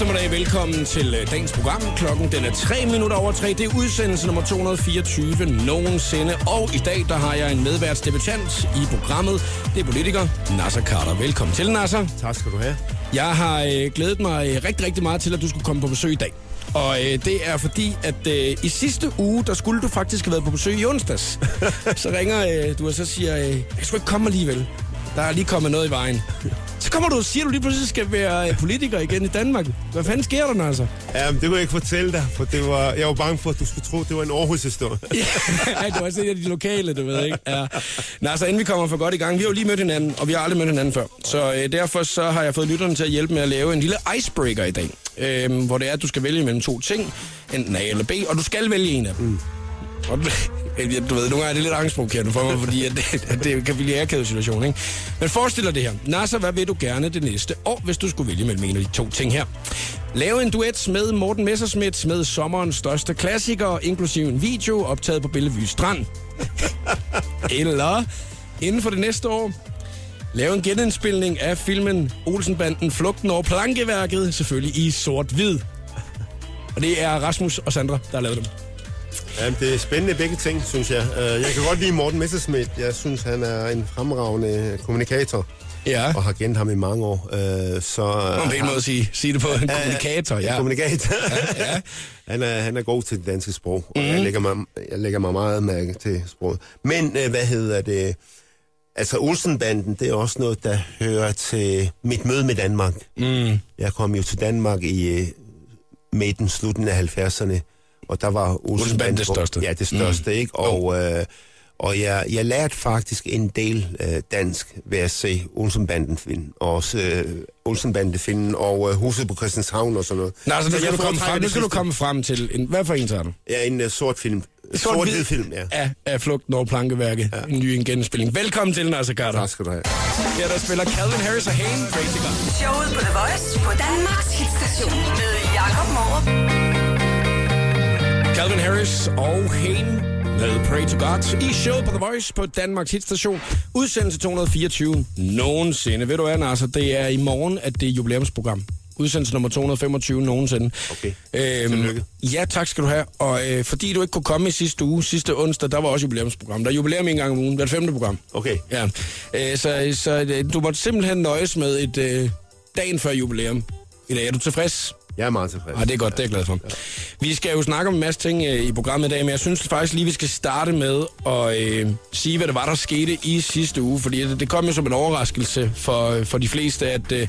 Eftermiddag, velkommen til øh, dagens program. Klokken den er 3 minutter over 3. Det er udsendelse nummer 224 nogensinde. Og i dag der har jeg en medværtsdebutant i programmet. Det er politiker Nasser Carter. Velkommen til, Nasser. Tak skal du have. Jeg har øh, glædet mig rigtig, rigtig meget til, at du skulle komme på besøg i dag. Og øh, det er fordi, at øh, i sidste uge, der skulle du faktisk have været på besøg i onsdags. så ringer øh, du og så siger, øh, jeg skal ikke komme alligevel. Der er lige kommet noget i vejen. Så kommer du og siger, at du lige pludselig skal være øh, politiker igen i Danmark. Hvad fanden sker der, Nasser? Ja, det kunne jeg ikke fortælle dig, for det var, jeg var bange for, at du skulle tro, at det var en Aarhus-historie. ja, det var også en af de lokale, du ved, ikke? Ja. Nå, så inden vi kommer for godt i gang, vi har jo lige mødt hinanden, og vi har aldrig mødt hinanden før. Så øh, derfor så har jeg fået lytterne til at hjælpe med at lave en lille icebreaker i dag. Øh, hvor det er, at du skal vælge mellem to ting, enten A eller B, og du skal vælge en af dem. Mm. Og du, ved, nogle gange er det lidt angstprovokerende for mig, fordi at det, at det kan blive en akavet situation, ikke? Men forestil dig det her. Nasser, hvad vil du gerne det næste år, hvis du skulle vælge mellem en af de to ting her? Lave en duet med Morten Messerschmidt med sommerens største klassiker, inklusive en video optaget på Bellevue Strand. Eller inden for det næste år, lave en genindspilning af filmen Olsenbanden Flugten over Plankeværket, selvfølgelig i sort-hvid. Og det er Rasmus og Sandra, der har lavet dem. Ja, det er spændende begge ting, synes jeg. Øh, Jeg kan godt lide Morten Messerschmidt. Jeg synes, han er en fremragende kommunikator. Ja. Og har kendt ham i mange år. Øh, Så, Om det er en måde at sige, sige det på en kommunikator, Ja. ja. Kommunikator. Ja, ja. han, er, han er god til det danske sprog, og mm. jeg, lægger mig, jeg lægger mig meget mærke til sproget. Men øh, hvad hedder det? Altså Olsenbanden, det er også noget, der hører til mit møde med Danmark. Mm. Jeg kom jo til Danmark i midten, slutningen af 70'erne, og der var Olsenbanden... Det største. Ja, det største, mm. ikke? Og, øh, og jeg, jeg lærte faktisk en del øh, dansk ved at se Olsenbanden-film, og også øh, Olsenbanden-filmen og øh, Huset på Christianshavn og sådan noget. Nå, så nu skal, jeg du komme frem, det skal du komme frem til... En, hvad for en tager du? Ja, en uh, sort film. Sort-hvid film, ja. Af, af Flugten over Plankeværket. Ja. En ny en genspilling. Velkommen til, Nasser Carter. Tak skal du have. Her der spiller Calvin Harris og Hane. Crazy God. Showet på The Voice på Danmarks hitstation med Jakob Morup. Calvin Harris og Hane med Pray to God i show på The Voice på Danmarks hitstation. Udsendelse 224 nogensinde. Ved du hvad, Nasser? Det er i morgen, at det er jubilæumsprogram. Udsendelse nummer 225 nogensinde. Okay. Tillykke. ja, tak skal du have. Og øh, fordi du ikke kunne komme i sidste uge, sidste onsdag, der var også jubilæumsprogram. Der er jubilæum en gang om ugen. Det er det femte program. Okay. Ja. Øh, så så øh, du måtte simpelthen nøjes med et øh, dagen før jubilæum. I dag er du tilfreds? Jeg er meget tilfreds. Ah, det er godt, det er jeg glad for. Vi skal jo snakke om en masse ting øh, i programmet i dag, men jeg synes faktisk lige, vi skal starte med at øh, sige, hvad det var, der skete i sidste uge. Fordi det, det kom jo som en overraskelse for, for de fleste, at øh,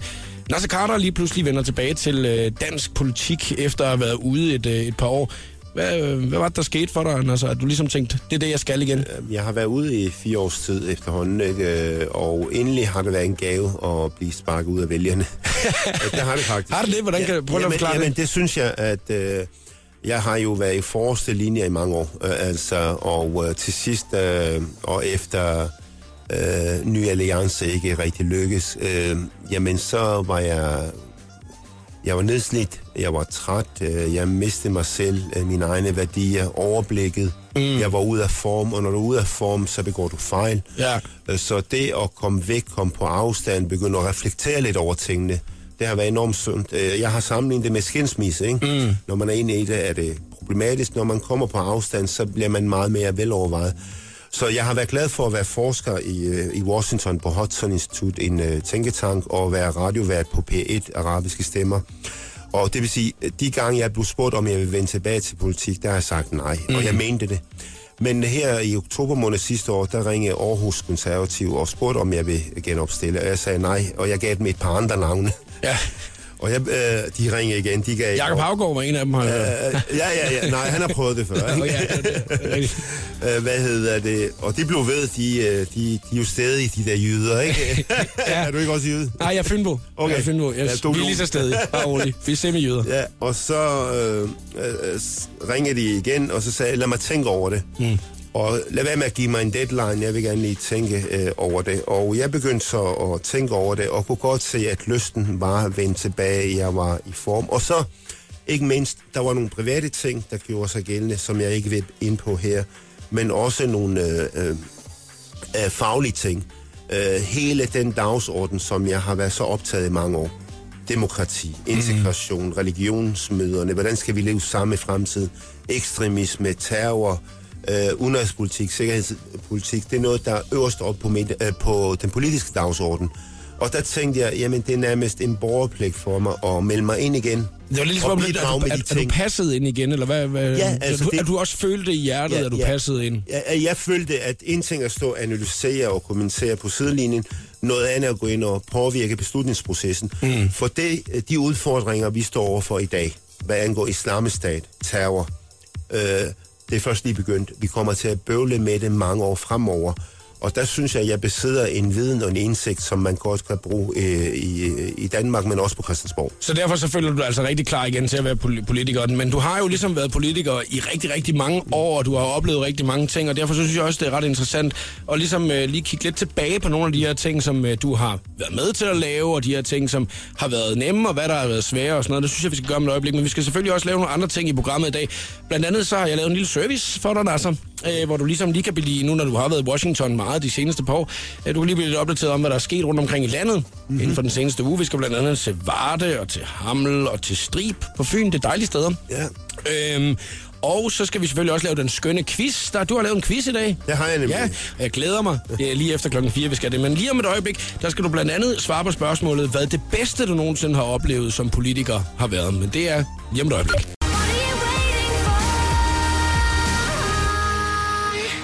Nasser Carter lige pludselig vender tilbage til øh, dansk politik, efter at have været ude et, øh, et par år. Hvad, øh, hvad var det, der skete for dig, Nasser? At du ligesom tænkte, det er det, jeg skal igen? Jeg har været ude i fire års tid efterhånden, ikke? Øh, og endelig har det været en gave at blive sparket ud af vælgerne. det har det faktisk. Har det det? Hvordan kan du prøve at forklare jamen, det? det synes jeg, at øh, jeg har jo været i forreste linje i mange år. Øh, altså, og øh, til sidst, øh, og efter øh, Ny Alliance ikke rigtig lykkes, øh, jamen så var jeg jeg var nedslidt, jeg var træt, øh, jeg mistede mig selv, øh, mine egne værdier, overblikket. Mm. Jeg var ude af form, og når du er ude af form, så begår du fejl. Ja. Øh, Så det at komme væk, komme på afstand, begynde at reflektere lidt over tingene, det har været enormt sundt. Jeg har sammenlignet det med skilsmisse, ikke? Mm. Når man er inde i det, er det problematisk. Når man kommer på afstand, så bliver man meget mere velovervejet. Så jeg har været glad for at være forsker i, øh, i Washington på Hudson Institute, en uh, tænketank, og være radiovært på P1, Arabiske Stemmer. Og det vil sige, de gange jeg blev spurgt, om jeg vil vende tilbage til politik, der har jeg sagt nej, mm. og jeg mente det. Men her i oktober måned sidste år, der ringede Aarhus Konservativ og spurgte, om jeg vil genopstille, og jeg sagde nej, og jeg gav dem et par andre navne. Ja. Og jeg, øh, de ringede igen, de gav... Jakob Havgaard var en af dem, har hørt. Øh, ja, ja, ja. Nej, han har prøvet det før. Ikke? ja, det er det. Øh, hvad hedder det? Og de blev ved, de, øh, de, de er jo stadig de der jyder, ikke? Ja. er du ikke også jyde? Nej, jeg er Fynbo. Okay. Jeg er Fynbo. Jeg, Ja, vi er lige så stadig. Bare rolig. Vi er semijyder. Ja, og så øh, øh, ringede de igen, og så sagde lad mig tænke over det. Mm. Og lad være med at give mig en deadline, jeg vil gerne lige tænke øh, over det. Og jeg begyndte så at tænke over det, og kunne godt se, at lysten var vendt tilbage, jeg var i form. Og så, ikke mindst, der var nogle private ting, der gjorde sig gældende, som jeg ikke vil ind på her, men også nogle øh, øh, øh, faglige ting. Øh, hele den dagsorden, som jeg har været så optaget i mange år, demokrati, integration, mm. religionsmøderne, hvordan skal vi leve sammen i fremtiden, ekstremisme, terror, øh, udenrigspolitik, sikkerhedspolitik, det er noget, der er øverst op på, med, øh, på den politiske dagsorden. Og der tænkte jeg, jamen det er nærmest en borgerpligt for mig at melde mig ind igen. Det var lidt som om, og at, at, at, er du passet ind igen, eller hvad? hvad Ja, altså du, det- at du også følte i hjertet, Ja, at du ja. passede ind? Jeg, jeg følte, at en ting er at stå og analysere og kommentere på sidelinjen, noget andet at gå ind og påvirke beslutningsprocessen. Mm. For det, de udfordringer, vi står overfor i dag, hvad angår islamisk stat, terror, øh, det er først lige begyndt. Vi kommer til at bøvle med det mange år fremover. Og der synes jeg, at jeg besidder en viden og en indsigt, som man godt kan bruge øh, i, øh, i Danmark, men også på Christiansborg. Så derfor så føler du altså rigtig klar igen til at være politiker. Men du har jo ligesom været politiker i rigtig, rigtig mange år, og du har oplevet rigtig mange ting, og derfor så synes jeg også, det er ret interessant at ligesom øh, lige kigge lidt tilbage på nogle af de her ting, som øh, du har været med til at lave, og de her ting, som har været nemme, og hvad der har været svære og sådan noget. Det synes jeg, vi skal gøre om et øjeblik, men vi skal selvfølgelig også lave nogle andre ting i programmet i dag. Blandt andet så har jeg lavet en lille service for dig, Nasser, øh, hvor du ligesom lige kan blive, nu når du har været i Washington meget de seneste par år, øh, du kan lige blive lidt opdateret om, hvad der er sket rundt omkring i landet mm-hmm. inden for den seneste uge. Vi skal blandt andet til Varde og til Hamel og til Strib på Fyn. Det er dejlige steder. Ja, Øhm, og så skal vi selvfølgelig også lave den skønne quiz. Der, du har lavet en quiz i dag. det har jeg nemlig. Ja, og jeg glæder mig. Det er lige efter klokken 4, vi skal det. Men lige om et øjeblik, der skal du blandt andet svare på spørgsmålet, hvad det bedste, du nogensinde har oplevet som politiker har været. Men det er lige om et øjeblik.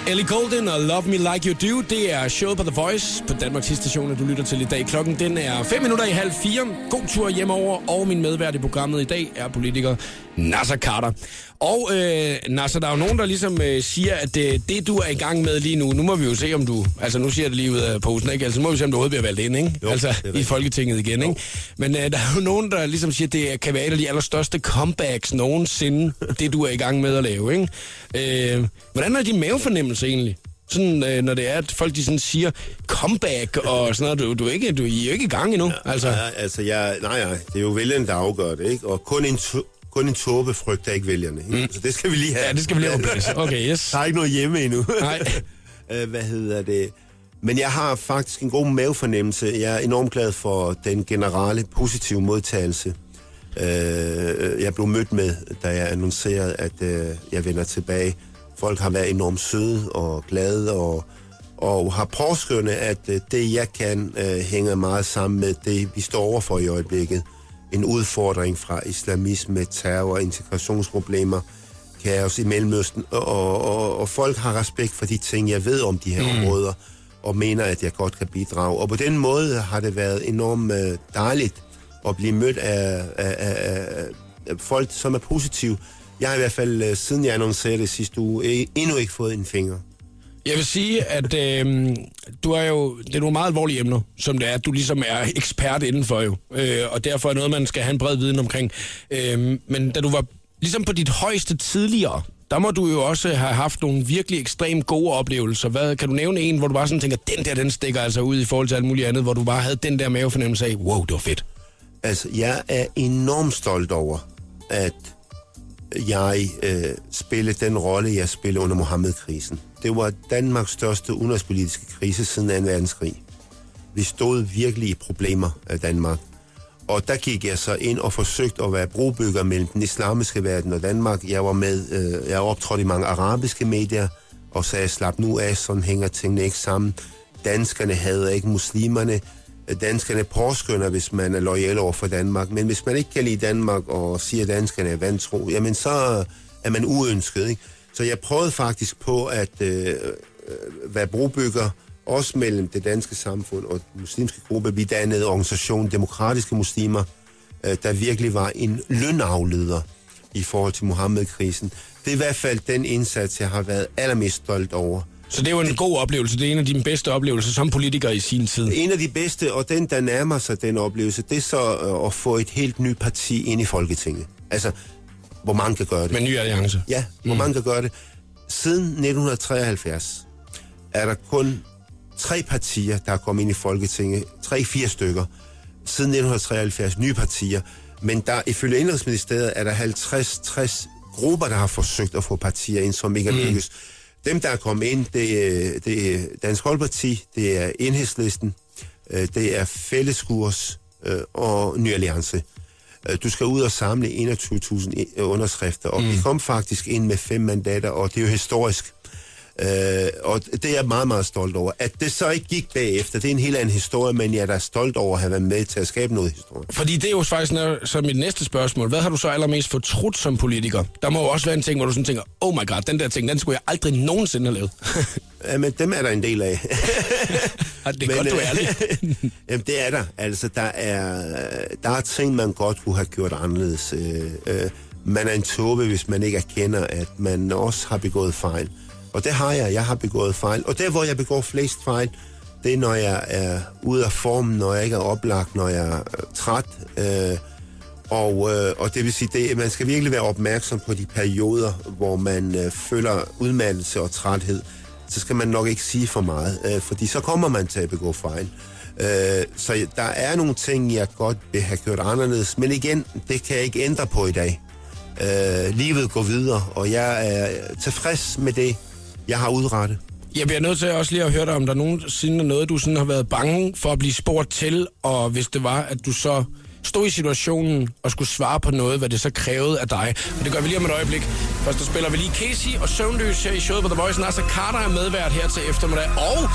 Ellie Golden og Love Me Like You Do, det er showet på The Voice på Danmarks station, du lytter til i dag. Klokken den er 5 minutter i halv 4. God tur hjemover, og min medvært i programmet i dag er politiker Nasser Carter. Og øh, Nasser, der er jo nogen, der ligesom øh, siger, at øh, det, du er i gang med lige nu, nu må vi jo se, om du... Altså, nu siger det lige ud af posen, ikke? Altså, nu må vi se, om du overhovedet bliver valgt ind, ikke? Jo, altså, i. Folketinget igen, ikke? Men øh, der er jo nogen, der ligesom siger, at det kan være et af de allerstørste comebacks nogensinde, det du er i gang med at lave, ikke? Øh, hvordan er din mavefornemmelse egentlig? Sådan, øh, når det er, at folk de sådan siger comeback og sådan noget. Du, du, er ikke, du I er jo ikke i gang endnu. Altså, Ja, altså, jeg, nej, nej, det er jo vælgerne, der afgør det, ikke? Og kun en, kun en tåbe frygter ikke vælgerne, ikke? Mm. Så det skal vi lige have. ja, det skal vi lige have. Okay, yes. Der er ikke noget hjemme endnu. Nej. Øh, Hvad hedder det? Men jeg har faktisk en god mavefornemmelse. Jeg er enormt glad for den generelle positive modtagelse. Øh, jeg blev mødt med, da jeg annoncerede, at øh, jeg vender tilbage. Folk har været enormt søde og glade og, og har påskyndet, at øh, det, jeg kan, øh, hænger meget sammen med det, vi står overfor i øjeblikket. En udfordring fra islamisme, terror, integrationsproblemer, kaos i Mellemøsten, og, og, og folk har respekt for de ting, jeg ved om de her mm. områder, og mener, at jeg godt kan bidrage. Og på den måde har det været enormt øh, dejligt at blive mødt af, af, af, af folk, som er positive. Jeg har i hvert fald, øh, siden jeg annoncerede det sidste uge, e- endnu ikke fået en finger. Jeg vil sige, at øh, du er jo, det er nogle meget alvorlige emner, som det er, at du ligesom er ekspert indenfor jo. Øh, og derfor er noget, man skal have en bred viden omkring. Øh, men da du var ligesom på dit højeste tidligere, der må du jo også have haft nogle virkelig ekstremt gode oplevelser. Hvad, kan du nævne en, hvor du bare sådan tænker, den der, den stikker altså ud i forhold til alt muligt andet, hvor du bare havde den der mavefornemmelse af, wow, det var fedt. Altså, jeg er enormt stolt over, at jeg øh, spillede den rolle, jeg spillede under Mohammed-krisen. Det var Danmarks største udenrigspolitiske krise siden 2. verdenskrig. Vi stod virkelig i problemer af Danmark. Og der gik jeg så ind og forsøgte at være brobygger mellem den islamiske verden og Danmark. Jeg var med, øh, jeg optrådte i mange arabiske medier og sagde, slap nu af, sådan hænger tingene ikke sammen. Danskerne havde ikke muslimerne. Danskerne påskynder, hvis man er lojal over for Danmark. Men hvis man ikke kan lide Danmark og siger, at danskerne er vantro, jamen så er man uønsket. Ikke? Så jeg prøvede faktisk på at øh, øh, være brobygger, også mellem det danske samfund og den muslimske gruppe. Vi dannede organisationen Demokratiske Muslimer, øh, der virkelig var en lønafleder i forhold til Mohammed-krisen. Det er i hvert fald den indsats, jeg har været allermest stolt over. Så det er jo en god oplevelse. Det er en af dine bedste oplevelser som politiker i sin tid. En af de bedste, og den, der nærmer sig den oplevelse, det er så øh, at få et helt nyt parti ind i Folketinget. Altså, hvor mange kan gøre det. Med ny alliance. Ja, hvor mange kan gøre det. Siden 1973 er der kun tre partier, der er kommet ind i Folketinget. Tre-fire stykker. Siden 1973 nye partier. Men der, ifølge Indrigsministeriet er der 50-60 grupper, der har forsøgt at få partier ind, som ikke er lykkes. Dem, der er kommet ind, det er, det er Dansk Folkeparti, det er Enhedslisten, øh, det er Fælleskurs, øh, og Ny Alliance. Øh, Du skal ud og samle 21.000 i- øh, underskrifter, og mm. vi kom faktisk ind med fem mandater, og det er jo historisk. Øh, og det er jeg meget, meget stolt over. At det så ikke gik bagefter, det er en helt anden historie, men jeg er da stolt over at have været med til at skabe noget historie. Fordi det er jo faktisk så mit næste spørgsmål. Hvad har du så allermest fortrudt som politiker? Der må jo også være en ting, hvor du sådan tænker, oh my god, den der ting, den skulle jeg aldrig nogensinde have lavet. Ja, men dem er der en del af. Det er godt, du er ærlig. Jamen, det er der. Altså, der er, der er ting, man godt kunne have gjort anderledes. Øh, øh, man er en tåbe, hvis man ikke erkender, at man også har begået fejl. Og det har jeg. Jeg har begået fejl. Og der, hvor jeg begår flest fejl, det er, når jeg er ude af formen, når jeg ikke er oplagt, når jeg er øh, træt. Øh, og, øh, og det vil sige, det, man skal virkelig være opmærksom på de perioder, hvor man øh, føler udmattelse og træthed. Så skal man nok ikke sige for meget, øh, fordi så kommer man til at begå fejl. Øh, så der er nogle ting, jeg godt vil have gjort anderledes, men igen, det kan jeg ikke ændre på i dag. Øh, livet går videre, og jeg er tilfreds med det, jeg har udrettet. Jeg bliver nødt til også lige at høre dig, om der nogensinde er noget, du sådan har været bange for at blive spurgt til, og hvis det var, at du så stod i situationen og skulle svare på noget, hvad det så krævede af dig. Og det gør vi lige om et øjeblik. Først så spiller vi lige Casey og Søvnløs her i showet på The Voice. Nasser Carter er medvært her til eftermiddag. Og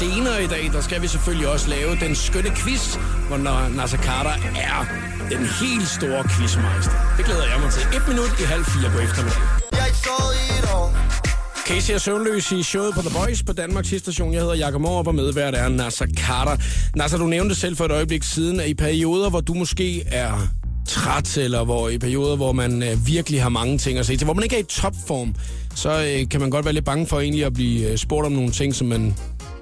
senere i dag, der skal vi selvfølgelig også lave den skønne quiz, hvor Nasser Carter er den helt store quizmeister. Det glæder jeg mig til. Et minut i halv fire på eftermiddag. Jeg så i et år. Casey er søvnløs i showet på The Voice på Danmarks station. Jeg hedder Jakob Morup, og medvært er Nasser Carter. Nasser, du nævnte selv for et øjeblik siden, at i perioder, hvor du måske er træt, eller hvor i perioder, hvor man øh, virkelig har mange ting at se til, hvor man ikke er i topform, så øh, kan man godt være lidt bange for egentlig at blive øh, spurgt om nogle ting, som man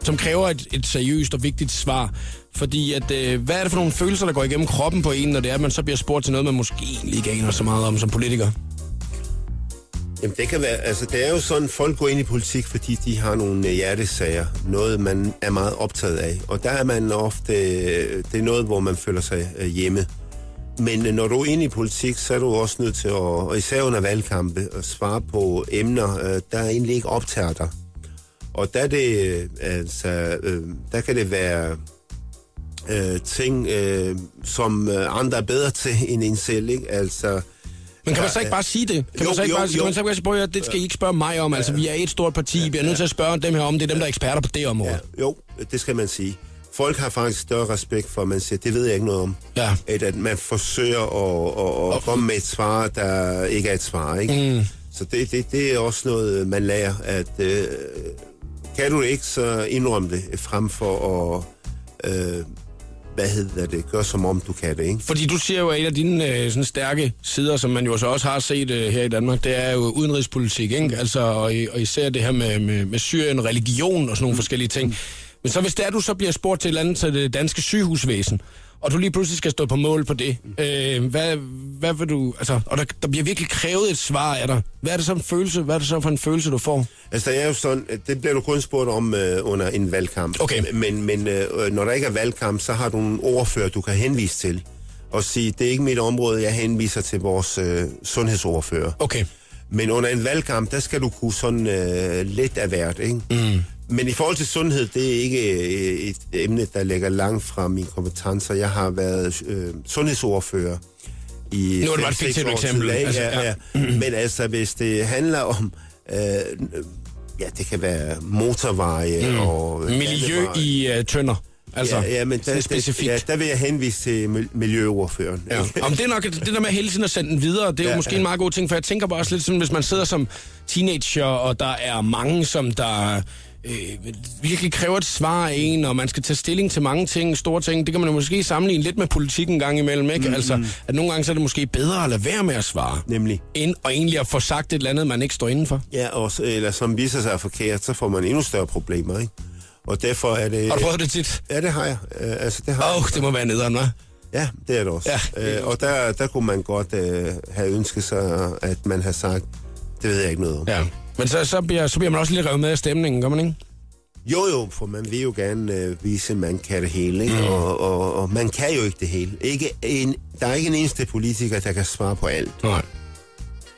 som kræver et, et seriøst og vigtigt svar. Fordi at, øh, hvad er det for nogle følelser, der går igennem kroppen på en, når det er, at man så bliver spurgt til noget, man måske egentlig ikke aner så meget om som politiker? Jamen det kan være, altså det er jo sådan, folk går ind i politik, fordi de har nogle øh, hjertesager, noget man er meget optaget af. Og der er man ofte, øh, det er noget, hvor man føler sig øh, hjemme. Men når du er inde i politik, så er du også nødt til at, og især under valgkampe, at svare på emner, der egentlig ikke optager dig. Og der, er det, altså, der kan det være øh, ting, øh, som andre er bedre til end en selv, ikke? Altså, men kan man så ikke bare sige det? Kan jo, man så ikke jo, bare, kan jo. man så ikke sige, "Prøv at høre, det skal I ikke spørge mig om. Altså, vi er et stort parti. Vi er nødt til at spørge dem her om. Det er dem, der er eksperter på det område. Ja, jo, det skal man sige. Folk har faktisk større respekt for, at man siger, det ved jeg ikke noget om. Ja. At, at man forsøger at, at, at komme med et svar, der ikke er et svar. Ikke? Mm. Så det, det, det er også noget, man lærer, at øh, kan du ikke, så indrøm det, frem for at, øh, hvad hedder det, gøre som om du kan det. Ikke? Fordi du siger jo, at en af dine øh, sådan stærke sider, som man jo så også har set øh, her i Danmark, det er jo udenrigspolitik, ikke? Altså, og, i- og især det her med, med, med Syrien, religion og sådan nogle forskellige ting. Men så hvis det er, du så bliver spurgt til et eller andet til det danske sygehusvæsen, og du lige pludselig skal stå på mål på det, øh, hvad, hvad vil du, altså, og der, der bliver virkelig krævet et svar af dig. Hvad er det så en følelse, hvad er det så for en følelse, du får? Altså, det er jo sådan, at det bliver du kun spurgt om øh, under en valgkamp. Okay. Men, men øh, når der ikke er valgkamp, så har du en ordfører, du kan henvise til. Og sige, det er ikke mit område, jeg henviser til vores øh, sundhedsordfører. Okay. Men under en valgkamp, der skal du kunne sådan øh, lidt af hvert, ikke? Mm. Men i forhold til sundhed, det er ikke øh, et emne, der ligger langt fra mine kompetencer. Jeg har været øh, sundhedsordfører i Nu er det bare et fiktivt eksempel. tilbage. Altså, ja, ja. ja. Men altså, hvis det handler om... Øh, ja, det kan være motorveje mm. og... Miljø i uh, tønder. Altså, ja, ja, men der, specifikt. Der, ja, der vil jeg henvise til mil- miljøordføreren. Ja. Om det er nok det der med hele tiden at sende den videre, det er jo Ja, måske ja. en meget god ting, for jeg tænker bare også lidt sådan, hvis man sidder som teenager, og der er mange, som der øh, virkelig kræver et svar af en, og man skal tage stilling til mange ting, store ting, det kan man jo måske sammenligne lidt med politik en gang imellem, ikke? Mm. Altså, at nogle gange så er det måske bedre at lade være med at svare, Nemlig. end og egentlig at få sagt et eller andet, man ikke står indenfor. Ja, og, eller som viser sig forkert, så får man endnu større problemer, ikke? Og derfor er det... Har du prøvet det tit? Ja, det har jeg. Øh, altså, det har Åh, oh, det må være nederen, hva'? Ja, det er det også. Ja. øh, og der, der kunne man godt øh, have ønsket sig, at man har sagt, det ved jeg ikke noget om. Ja. Men så, så, bliver, så bliver man også lidt revet med af stemningen, gør man ikke? Jo, jo, for man vil jo gerne øh, vise, at man kan det hele, ikke? Mm. Og, og, og man kan jo ikke det hele. Ikke en, der er ikke en eneste politiker, der kan svare på alt. Nej.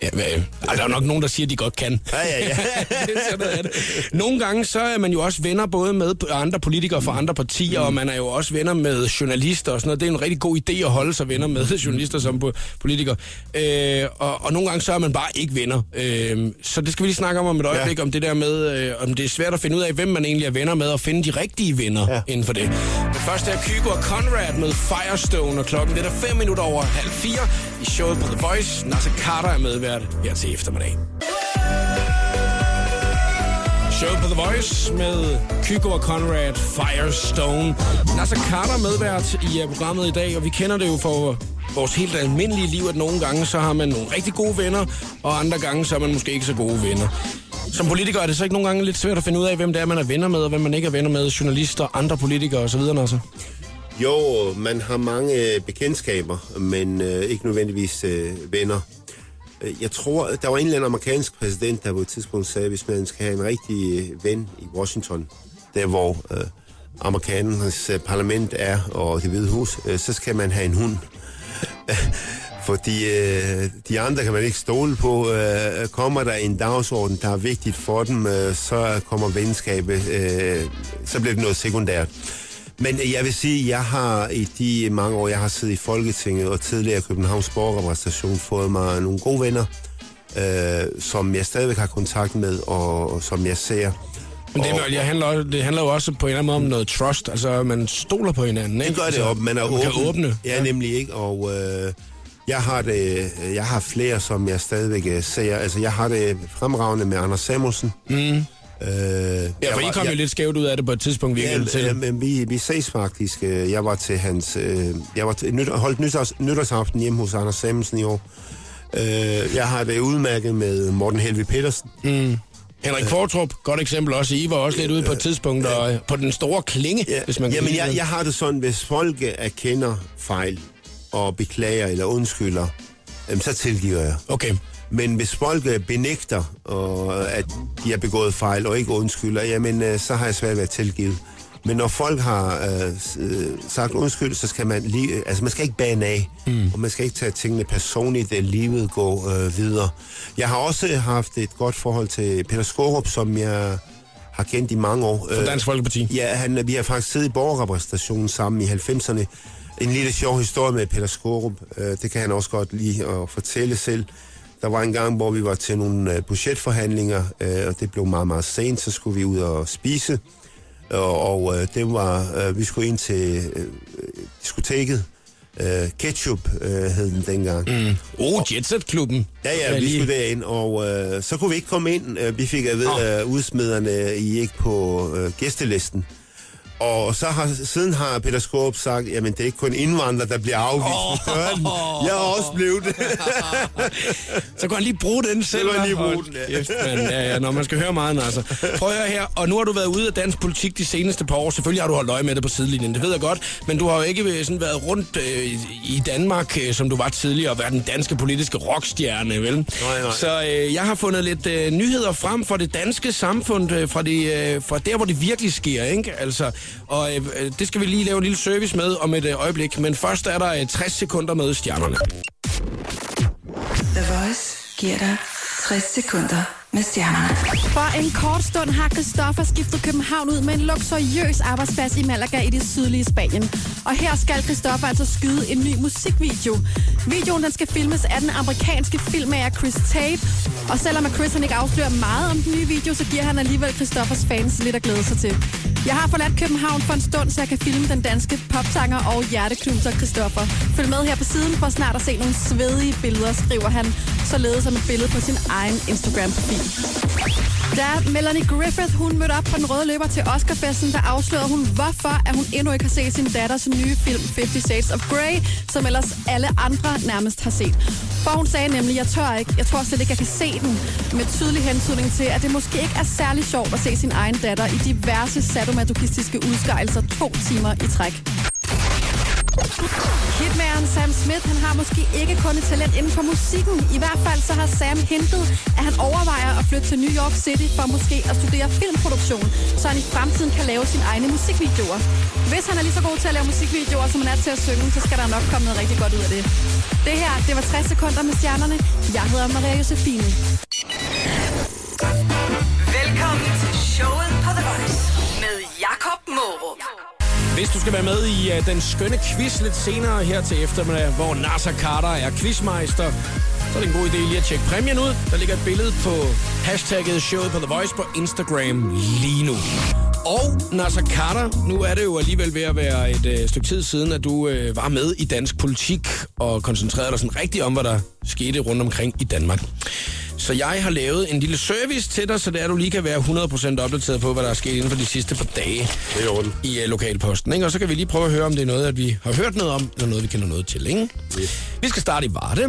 Ja, hvad, ej, der er nok nogen, der siger, at de godt kan. Ja, ja, ja. er sådan af det. Nogle gange så er man jo også venner både med andre politikere fra andre partier, mm. og man er jo også venner med journalister og sådan noget. Det er en rigtig god idé at holde sig venner med journalister som po- politikere. Øh, og, og nogle gange så er man bare ikke venner. Øh, så det skal vi lige snakke om om et øjeblik, ja. om det der med, øh, om det er svært at finde ud af, hvem man egentlig er venner med, og finde de rigtige venner ja. Inden for det. Men først er Kygo og Conrad med Firestone, og klokken det er 5 minutter over halv fire i showet på The Voice. Nasser Carter er medvært her til eftermiddag. Showet på The Voice med Kygo og Conrad Firestone. Nasser Carter medvært i øh, programmet i dag, og vi kender det jo for vores helt almindelige liv, at nogle gange så har man nogle rigtig gode venner, og andre gange så er man måske ikke så gode venner. Som politiker er det så ikke nogle gange lidt svært at finde ud af, hvem det er, man er venner med, og hvem man ikke er venner med, journalister, andre politikere osv. Nasser. Jo, man har mange øh, bekendtskaber, men øh, ikke nødvendigvis øh, venner. Øh, jeg tror, der var en eller anden amerikansk præsident, der på et tidspunkt sagde, hvis man skal have en rigtig øh, ven i Washington, der hvor øh, amerikanernes parlament er, og det hvide hus, øh, så skal man have en hund. Fordi øh, de andre kan man ikke stole på. Øh, kommer der en dagsorden, der er vigtigt for dem, øh, så kommer venskabet, øh, så bliver det noget sekundært. Men jeg vil sige, jeg har i de mange år, jeg har siddet i Folketinget og tidligere i Københavns Borgerrepræsentation fået mig nogle gode venner, øh, som jeg stadigvæk har kontakt med, og, og som jeg ser. Men det, Og- det, handler, også- det handler jo også på en eller anden måde om noget trust. Altså, man stoler på hinanden, ikke? Det gør det altså, op. Man er man åben. kan åbne. Ja, nemlig ikke. Og øh, jeg har det, jeg har flere, som jeg stadigvæk øh, ser. Altså, jeg har det fremragende med Anders Samuelsen. Mm. Øh, Ja, for I kom jo lidt skævt ud af det på et tidspunkt, det Ja, til. men vi, vi ses faktisk. Øh, Jeg var til hans... Øh, jeg var til, nyt, holdt nytårs, nytårsaften hjemme hos Anders Samuelsen i år. Øh, jeg har det udmærket med Morten Helvi Petersen. Henrik Fortrup, godt eksempel også. I var også lidt ude på et tidspunkt og, øh, på den store klinge, Ja, hvis man kan jamen, jeg, jeg har det sådan, hvis folk erkender fejl og beklager eller undskylder, jamen, så tilgiver jeg. Okay. Men hvis folk øh, benægter, og, at de har begået fejl og ikke undskylder, jamen, øh, så har jeg svært ved at tilgive. Men når folk har øh, øh, sagt undskyld, så skal man lige, øh, altså man skal ikke bane af, mm. og man skal ikke tage tingene personligt, at livet går øh, videre. Jeg har også haft et godt forhold til Peter Skorup, som jeg har kendt i mange år. For Øh, Dansk Folkeparti. Ja, han, vi har faktisk siddet i borgerrepræsentationen sammen i 90'erne. En lille sjov historie med Peter Skorup. Øh, det kan han også godt lide at fortælle selv. Der var en gang, hvor vi var til nogle øh, budgetforhandlinger, øh, og det blev meget, meget sent. Så skulle vi ud og spise, og, og øh, det var, øh, vi skulle ind til øh, diskoteket. Øh, ketchup øh, hed den dengang. Mm. Oh, Jetset-klubben. Ja, ja, vi skulle derind, og øh, så kunne vi ikke komme ind. Øh, Vi fik at vide, Nå. at øh, udsmiderne I ikke på øh, gæstelisten. Og så har, siden har Peter Skåb sagt, jamen det er ikke kun indvandrere, der bliver afvist oh. ved døren. Jeg har også blevet det. Så kan han lige bruge den selv. kan han lige bruge den, ja. Ja, ja, når man skal høre meget, altså. Prøv at høre her, og nu har du været ude af dansk politik de seneste par år. Selvfølgelig har du holdt øje med det på sidelinjen, det ved jeg godt. Men du har jo ikke øh, sådan været rundt øh, i Danmark, øh, som du var tidligere, og været den danske politiske rockstjerne, vel? Nej, nej. Så øh, jeg har fundet lidt øh, nyheder frem fra det danske samfund, øh, fra, det, øh, fra der, hvor det virkelig sker, ikke? Altså, og øh, det skal vi lige lave en lille service med om et øh, øjeblik. Men først er der øh, 60 sekunder med stjernerne. The Voice giver dig 60 sekunder med stjernerne. For en kort stund har Christoffer skiftet København ud med en luksuriøs arbejdsplads i Malaga i det sydlige Spanien. Og her skal Christoffer altså skyde en ny musikvideo. Videoen den skal filmes af den amerikanske filmmager Chris Tate. Og selvom Chris han ikke afslører meget om den nye video, så giver han alligevel Christoffers fans lidt at glæde sig til. Jeg har forladt København for en stund, så jeg kan filme den danske popsanger og hjerteknuser Christoffer. Følg med her på siden for snart at se nogle svedige billeder, skriver han, således som et billede på sin egen Instagram-profil. Da Melanie Griffith hun mødte op på den røde løber til Oscarfesten, der afslørede hun, hvorfor at hun endnu ikke har set sin datters nye film 50 Shades of Grey, som ellers alle andre nærmest har set. For hun sagde nemlig, jeg tør ikke, jeg tror slet ikke, jeg kan se den, med tydelig hentydning til, at det måske ikke er særlig sjovt at se sin egen datter i diverse sadomasochistiske udskejelser to timer i træk. Hitmageren Sam Smith, han har måske ikke kun et talent inden for musikken. I hvert fald så har Sam hintet, at han overvejer at flytte til New York City for måske at studere filmproduktion, så han i fremtiden kan lave sine egne musikvideoer. Hvis han er lige så god til at lave musikvideoer, som han er til at synge, så skal der nok komme noget rigtig godt ud af det. Det her, det var 60 sekunder med stjernerne. Jeg hedder Maria Josefine. Hvis du skal være med i uh, den skønne quiz lidt senere her til eftermiddag, hvor Nasser Carter er quizmeister, så er det en god idé lige at tjekke præmien ud. Der ligger et billede på hashtagget showet på The Voice på Instagram lige nu. Og Nasser Carter, nu er det jo alligevel ved at være et øh, stykke tid siden, at du øh, var med i dansk politik og koncentrerede dig sådan rigtig om, hvad der skete rundt omkring i Danmark. Så jeg har lavet en lille service til dig, så det er, at du lige kan være 100% opdateret på, hvad der er sket inden for de sidste par dage Det i uh, lokalposten. Ikke? Og så kan vi lige prøve at høre, om det er noget, at vi har hørt noget om, eller noget, vi kender noget til. Ikke? Vi skal starte i Varde.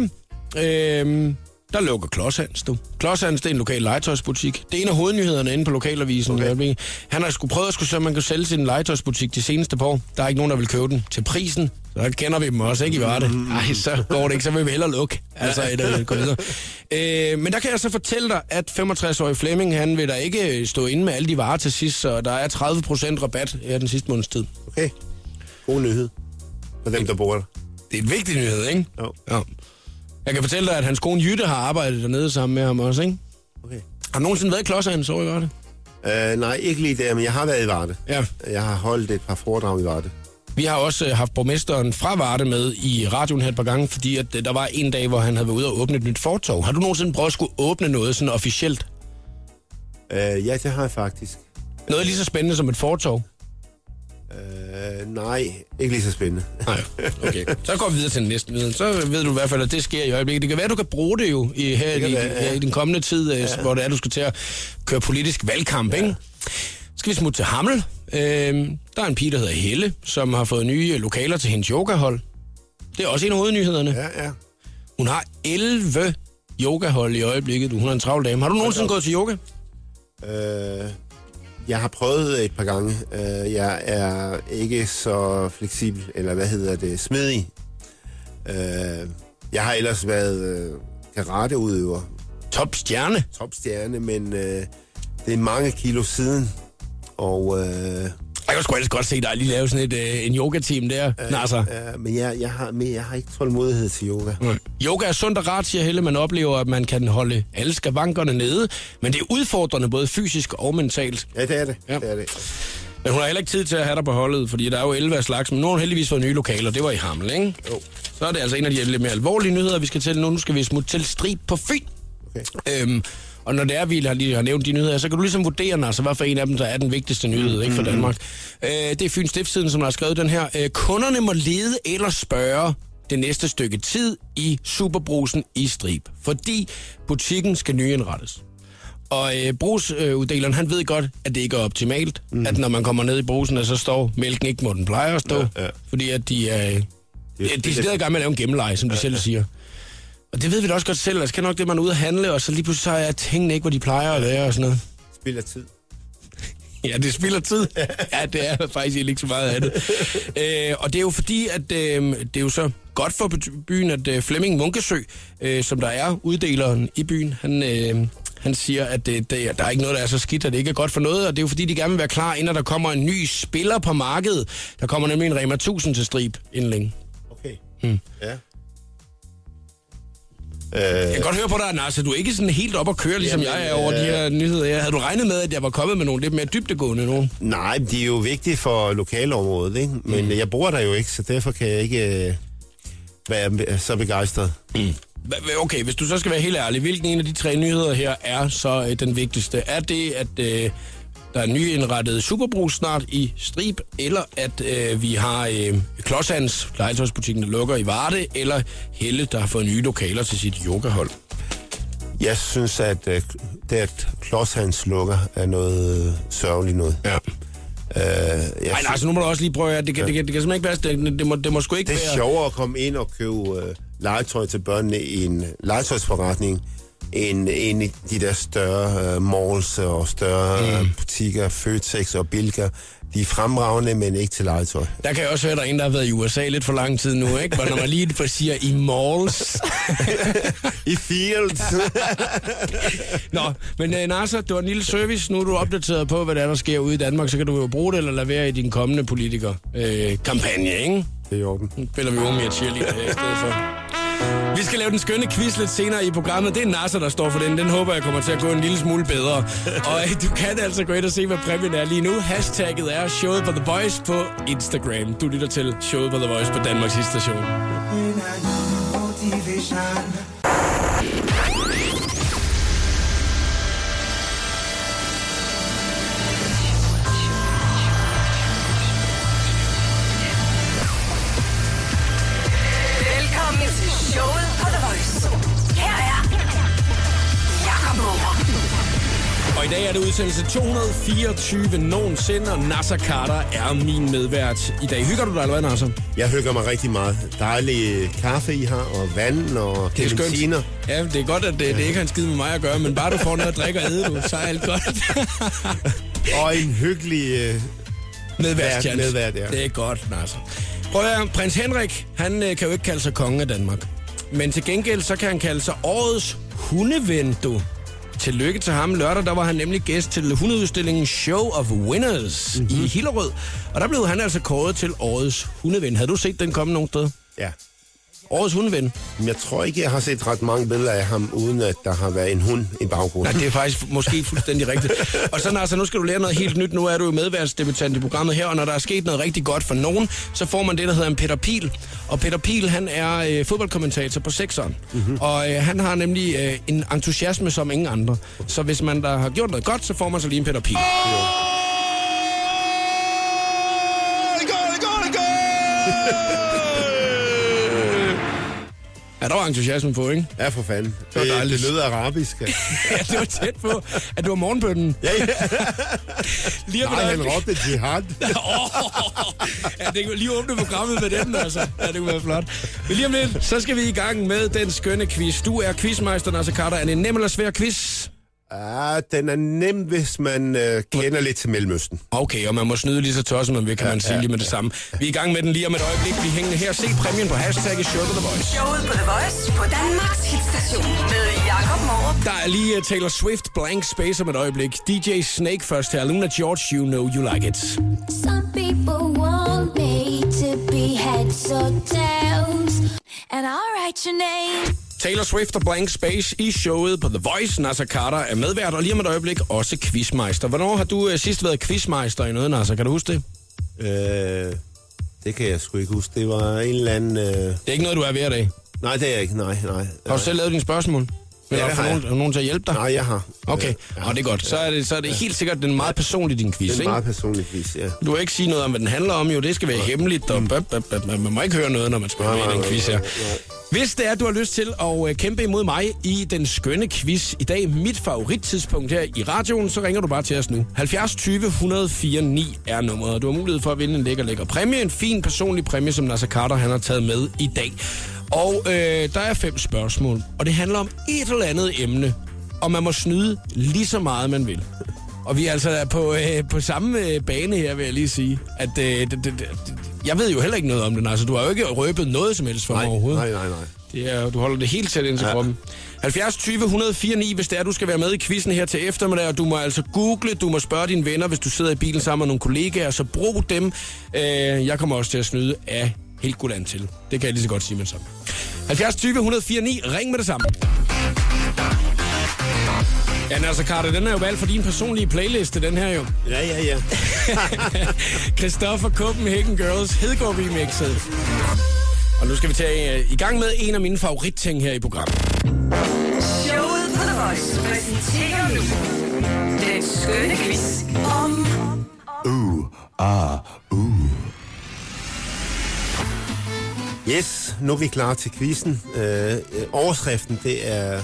Øhm, der lukker Klodshands, du. Klodshands, det er en lokal legetøjsbutik. Det er en af hovednyhederne inde på lokalavisen. Okay. Han har skulle prøvet at skulle se, om man kan sælge sin legetøjsbutik de seneste par år. Der er ikke nogen, der vil købe den til prisen. Så der kender vi dem også, ikke i Varde? Nej, så går det ikke, så vil vi hellere lukke. Altså, et, øh, gå videre. Øh, men der kan jeg så fortælle dig, at 65-årige Flemming, han vil da ikke stå inde med alle de varer til sidst, så der er 30% rabat her den sidste måneds tid. Okay. God nyhed. For dem, der bor der. Det er en vigtig nyhed, ikke? Jo. Ja. Jeg kan fortælle dig, at hans kone Jytte har arbejdet dernede sammen med ham også, ikke? Okay. Har du nogensinde været i Klodsand, så i Varde? Uh, nej, ikke lige der, men jeg har været i Varde. Ja. Jeg har holdt et par foredrag i Varde. Vi har også øh, haft borgmesteren fra Varde med i radioen her et par gange, fordi at, øh, der var en dag, hvor han havde været ude og åbne et nyt fortov. Har du nogensinde prøvet at skulle åbne noget sådan officielt? Uh, ja, det har jeg faktisk. Noget lige så spændende som et fortov? Uh, nej, ikke lige så spændende. Nej, okay. Så går vi videre til den næste nyhed. Så ved du i hvert fald, at det sker i øjeblikket. Det kan være, du kan bruge det jo i, her i, være, ja. ja. i den kommende tid, ja. hvor det er, du skal til at køre politisk valgkamp, ja. ikke? Skal vi smutte til Hammel. Øhm, der er en pige, der hedder Helle, som har fået nye lokaler til hendes yogahold. Det er også en af hovednyhederne. Ja. Ja, ja. Hun har 11 yogahold i øjeblikket. Hun er en travl dame. Har du nogensinde gået til yoga? Uh, jeg har prøvet et par gange. Uh, jeg er ikke så fleksibel, eller hvad hedder det, smidig. Uh, jeg har ellers været uh, karateudøver, Top stjerne. topstjerne, men uh, det er mange kilo siden. Og uh, Jeg kan sgu ellers godt se dig lige lave sådan et, øh, en yoga-team der, øh, Nasser. uh, men jeg, jeg, har, men jeg har ikke tålmodighed til yoga. Mm. Yoga er sundt og rart, siger Helle. Man oplever, at man kan holde alle skavankerne nede. Men det er udfordrende både fysisk og mentalt. Ja, det er det. Ja. Det, er det. Men hun har heller ikke tid til at have dig på holdet, fordi der er jo 11 af slags. Men nu har hun heldigvis fået nye lokaler. Det var i Hammel, ikke? Jo. Så er det altså en af de lidt mere alvorlige nyheder, vi skal til nu. Nu skal vi smutte til Strib på Fyn. Okay. Øhm, og når det er, vi har lige har nævnt de nyheder, så kan du ligesom vurdere, altså, hvad for en af dem, der er den vigtigste nyhed mm, ikke, for Danmark. Øh, det er Fyns Stiftstiden, som har skrevet den her. Øh, kunderne må lede eller spørge det næste stykke tid i Superbrusen i Strib, fordi butikken skal nyindrettes. Og øh, brugsuddeleren, han ved godt, at det ikke er optimalt, mm. at når man kommer ned i brusen, så står mælken ikke, hvor den plejer at stå, Ja, ja. fordi at de er... Det Ja, er de er stadig i gang med at lave en gemmeleje, som de selv siger. Og det ved vi da også godt selv. Altså, kan nok det, man er ude at handle, og så lige pludselig så er tingene ikke, hvor de plejer at være og sådan noget. Spild af tid. Ja, det spilder tid. Ja, det er faktisk ikke så meget af det. øh, og det er jo fordi, at øh, det er jo så godt for byen, at øh, Flemming Munkesø, øh, som der er uddeleren i byen, han, øh, han siger, at det, det, der er ikke noget, der er så skidt, at det ikke er godt for noget. Og det er jo fordi, de gerne vil være klar, inden der kommer en ny spiller på markedet. Der kommer nemlig en Rema 1000 til strib inden længe. Okay. Mm. Ja. Jeg Øh, kan godt høre på dig, Nasser, du er ikke sådan helt op at køre, ligesom Jamen, jeg er over de her nyheder. her. Havde du regnet med, at jeg var kommet med nogle lidt mere dybdegående nogen? nej, de er jo vigtige for lokalområdet, ikke? Men mm. jeg bor der jo ikke, så derfor kan jeg ikke øh, være så begejstret. Hva- Okay, hvis du så skal være helt ærlig, hvilken en af de tre nyheder her er så øh, den vigtigste? Er det, at øh, der er nyindrettet superbrug snart i Strib, eller at øh, vi har øh, Klodshands, legetøjsbutikken, der lukker i Varde, eller Helle, der har fået nye lokaler til sit yogahold? Jeg synes, at øh, det, at Klodshands lukker, er noget øh, sørgeligt noget. Ja. Øh, jeg Nej, nej, altså nu må du også lige prøve at det kan, det kan, det kan simpelthen ikke være, det, det, må, det må sgu ikke det er være... sjovere at komme ind og købe øh, legetøj til børnene i en legetøjsforretning, end, end i de der større uh, malls og større mm. butikker, Føtex og Bilka. De er fremragende, men ikke til legetøj. Der kan jeg også høre, at der er en, der har været i USA lidt for lang tid nu, ikke? Hvor når man lige siger i malls. I Fields. Nå, men uh, Nasser, du har en lille service. Nu er du opdateret på, hvad der, er, der sker ude i Danmark. Så kan du jo bruge det eller lade være i din kommende politiker-kampagne, øh, ikke? det er i orden. Nu spiller vi unge cheerleader her i stedet for. Vi skal lave den skønne quiz lidt senere i programmet. Det er Nasser, der står for den. Den håber jeg kommer til at gå en lille smule bedre. Og øh, du kan altså gå ind og se, hvad præmien er lige nu. Hashtagget er showet på The Voice på Instagram. Du lytter til showet på The Voice på Danmarks station. I dag er det udsendelse 224 nogensinde, og Nasser Carter er min medvært i dag. Hygger du dig, eller hvad, Nasser? Jeg hygger mig rigtig meget. Dejlig kaffe I har, og vand og Det er skønt. Ja, det er godt, at det, det ikke har en skid med mig at gøre, men bare du får noget at drikke og æde, du, så er alt godt. Og en hyggelig... Øh, Medværtschance. Medvært, ja. Det er godt, Nasser. Prøv at høre, prins Henrik, han øh, kan jo ikke kalde sig konge af Danmark. Men til gengæld, så kan han kalde sig årets hundeven, du. Tillykke til ham. Lørdag, der var han nemlig gæst til hundeudstillingen Show of Winners Mhm. mm-hmm. i Hillerød. Og der blev han altså kåret til årets hundeven. Havde du set den komme nogen sted? ja. Årets hundeven? Men jeg tror ikke, jeg har set ret mange billeder af ham, uden at der har været en hund i baggrunden. Nej, det er faktisk måske fuldstændig rigtigt. Og så altså, nu skal du lære noget helt nyt. Nu er du jo medværtsdebutant i programmet her, og når der er sket noget rigtig godt for nogen, så får man det, der hedder en Peter Pil. Og Peter Pil, han er øh, fodboldkommentator på Sexeren. Mm-hmm. Og øh, han har nemlig øh, en entusiasme som ingen andre. Så hvis man der har gjort noget godt, så får man så lige en Peter Pil. Ja, der var entusiasme på, ikke? Ja, for fanden. var Det, dejligt. det lyder arabisk. Ja. Ja, det var tæt på, at du var morgenbønnen. Ja, ja. Lige Nej, han råbte jihad. ja, det kan lige åbne programmet med den, altså. Ja, det kunne være flot. Men lige om lidt, så skal vi i gang med den skønne quiz. Du er quizmeister, Nasser Carter. Er det en nem eller svær quiz? Ja, den er nem, hvis man øh, kender lidt til Mellemøsten. Okay, og man må snyde lige så tosset, man vil, kan man sige lige med det samme. Vi er i gang med den lige om et øjeblik. Vi er hængende her. Se præmien på hashtag Show the Voice. Showet på The Voice på Danmarks hitstation med Jakob Morup. Der er lige uh, Taylor Swift Blank Space om et øjeblik. DJ Snake først her. Luna George, You Know You Like It. Some people want me to be heads or tails, and I'll write your name. Taylor Swift og Blank Space i showet på The Voice. Nasser Carter er medvært, og lige om et øjeblik også quizmeister. Hvornår har du uh, sidst været quizmeister i noget, Nasser? Kan du huske det? Øh, det kan jeg sgu ikke huske. Det var en eller anden... Øh... Det er ikke noget, du er hver dag. Nej, det er jeg ikke. Nej, nej. Har du selv lavet dine spørgsmål? Eller det har du jeg. nogen, nogen til at hjælpe dig? Nej, jeg har. Okay, ja. og det er godt. Så er det, så er det helt sikkert den er meget personlig, din quiz, Det er ikke? meget personligt vis, ja. Du vil ikke sige noget om, hvad den handler om, jo. Det skal være hemmeligt, og bøp, bøp, bøp. man må ikke høre noget, når man spørger med i den quiz her. Hvis det er, du har lyst til at øh, kæmpe imod mig i den skønne quiz i dag, mit favorittidspunkt her i radioen, så ringer du bare til os nu. 70 20 104 9 er nummeret. Du har mulighed for at vinde en lækker, lækker præmie. En fin personlig præmie, som Nasser Carter han har taget med i dag. Og øh, der er fem spørgsmål, og det handler om et eller andet emne. Og man må snyde lige så meget, man vil. Og vi er altså på, øh, på samme øh, bane her, vil jeg lige sige. At, øh, det, det, det, jeg ved jo heller ikke noget om den. Altså, du har jo ikke røbet noget som helst for Nej, mig overhovedet. nej, nej, nej. Det er, du holder det helt tæt ind til ja. kroppen. 70 20 104 9, hvis det er, du skal være med i quizzen her til eftermiddag, og du må altså google, du må spørge dine venner, hvis du sidder i bilen sammen med nogle kollegaer, så brug dem. Øh, jeg kommer også til at snyde af helt god til. Det kan jeg lige så godt sige med det samme. 70 20 104 9, ring med det samme. Ja, Nasser Carter, den er jo valgt for din personlige playliste, den her jo. Ja, ja, ja. Christopher Copenhagen Girls Hedegaard remixet. Og nu skal vi tage øh, i gang med en af mine favoritting her i programmet. Showet på The Voice præsenterer nu den skønne quiz om Yes, nu er vi klar til quizzen. Øh, overskriften, det er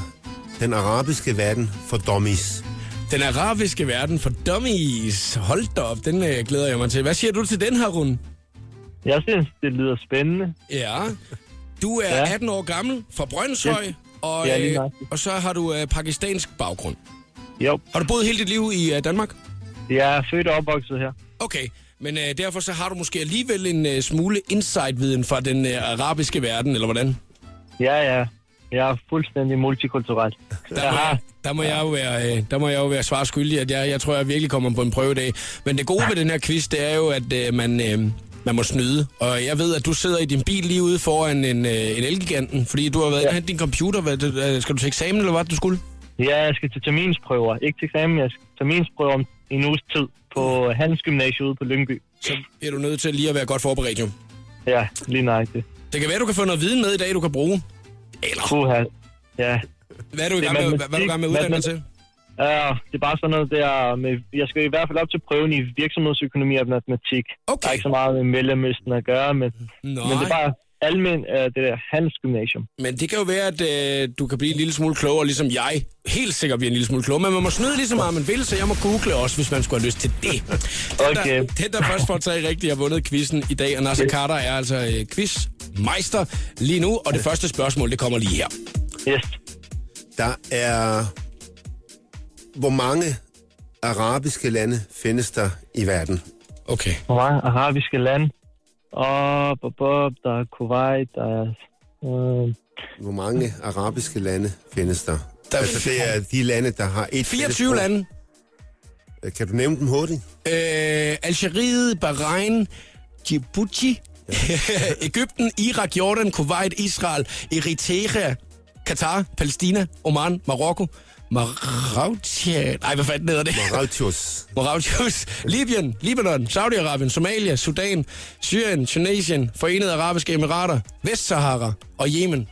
den arabiske verden for dummies. Den arabiske verden for dummies. Hold da op, den øh, glæder jeg mig til. Hvad siger du til den her, Rune? Jeg synes, det lyder spændende. Ja. Du er Ja. 18 år gammel fra Brøndshøj, Og, Ja, lige øh, nøjagtigt. og så har du øh, pakistansk baggrund. Jo, Har du boet hele dit liv i øh, Danmark? jeg er født og opvokset her. Okay, men øh, derfor så har du måske alligevel en øh, smule insight-viden fra den øh, arabiske verden, eller hvordan? Ja, ja. Jeg er fuldstændig multikulturel. Der må, jeg, der må jeg jo være, øh, der må jeg jo være svar skyldig, at jeg, jeg tror, jeg virkelig kommer på en prøve i dag. Men det gode ved den her quiz, det er jo, at øh, man, øh, man må snyde. Og jeg ved, at du sidder i din bil lige ude foran en, øh, en elgiganten, fordi du har været ja. inde din computer. Hvad, øh, skal du til eksamen, eller hvad du skulle? ja, jeg skal til terminsprøver. Ikke til eksamen, jeg skal til terminsprøver om en uges tid på Handelsgymnasiet ude på Lyngby. Så er du nødt til lige at være godt forberedt, jo. Ja, lige nøjagtigt. Det kan være, du kan få noget viden med i dag, du kan bruge. Eller, Puha. Ja, hvad er du i gang med, hvad, hvad er du i gang med at uddanne dig matematik. til? Ja, det er bare sådan noget der med, jeg skal i hvert fald op til prøven i virksomhedsøkonomi og matematik. Okay. Der er ikke så meget med Mellemøsten at gøre, men, Nej. men det er bare almen uh, det der handelsgymnasium. Men det kan jo være, at øh, du kan blive en lille smule klogere, ligesom jeg helt sikkert bliver en lille smule klogere. Men man må snyde lige så meget, man vil, så jeg må google også, hvis man skulle have lyst til det. Den, Okay. der, den, der først får tre rigtigt, har vundet quizzen i dag. Og Nasser Carter er altså øh, quizmeister lige nu. Og det første spørgsmål, det kommer lige her. Yes. Der er... Hvor mange arabiske lande findes der i verden? Okay. Hvor mange arabiske lande? Og bob, bob, der er Kuwait, der er... Øh, Hvor mange arabiske lande findes der? Der er altså, det er de lande, der har et... 24 fælles lande. sprog. Kan du nævne dem hurtigt? Øh, Algeriet, Bahrain, Djibouti, Ægypten, Irak, Jordan, Kuwait, Israel, Eritrea, Katar, Palæstina, Oman, Marokko, Mauritius, nej, hvad fanden hedder det? Mauritius. Mauritius, Libyen, Libanon, Saudi-Arabien, Somalia, Sudan, Syrien, Tunesien, Forenede Arabiske Emirater, Vestsahara og Yemen.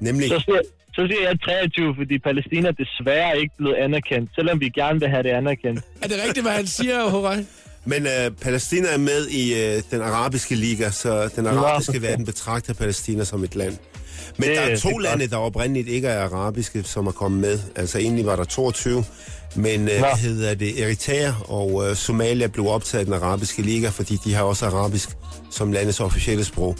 Nemlig... så, siger, så siger jeg 23, fordi Palæstina er desværre ikke blevet anerkendt, selvom vi gerne vil have det anerkendt. Er det rigtigt, hvad han siger, Horai? Men øh, Palæstina er med i øh, den arabiske liga, så den arabiske verden betragter Palæstina som et land. Men Det- der er det to er godt. lande, der oprindeligt ikke er arabiske, som er kommet med. Altså egentlig var der 22, men øh, hvad hedder det, Eritrea og øh, Somalia blev optaget i den arabiske liga, fordi de har også arabisk som landets officielle sprog.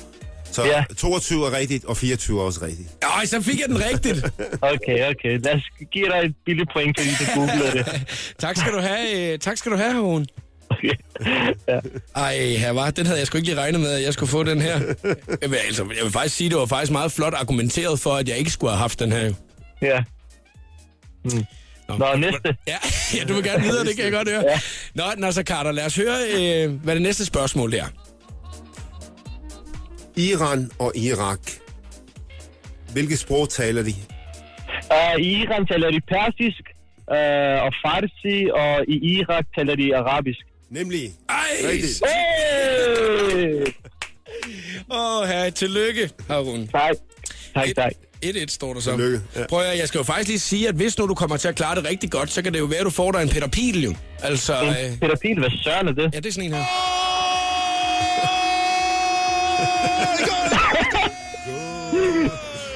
Så Ja. 22 er rigtigt, og 24 er også rigtigt. Ej, så fik jeg den rigtigt. Okay, okay. Lad os give dig et billigt point, fordi du googlede det. tak skal du have, øh, tak skal du have, Harun. Okay. ja. Ej, her var, den havde jeg sgu ikke lige regnet med, at jeg skulle få den her. Jeg vil, altså, jeg vil faktisk sige, det var faktisk meget flot argumenteret for, at jeg ikke skulle have haft den her. ja. Mm. Nå, næste. Ja, ja, du vil gerne videre, det kan jeg godt høre. Ja. Nå, Nasser Carter, lad os høre, øh, hvad det næste spørgsmål er. Iran og Irak. Hvilket sprog taler de? Uh, I Iran taler de persisk uh, og farsi, og i Irak taler de arabisk. Nemlig. Ej, Rigtigt. Hey! åh, her, tillykke, Harun. Tak. Tak, tak. 1-1 står der så. Tillykke, ja. Prøv at, jeg skal jo faktisk lige sige, at hvis nu du kommer til at klare det rigtig godt, så kan det jo være, at du får dig en Peter Pil, jo. Altså, øh, Peter Pil, hvad søren er det? ja, det er sådan en her.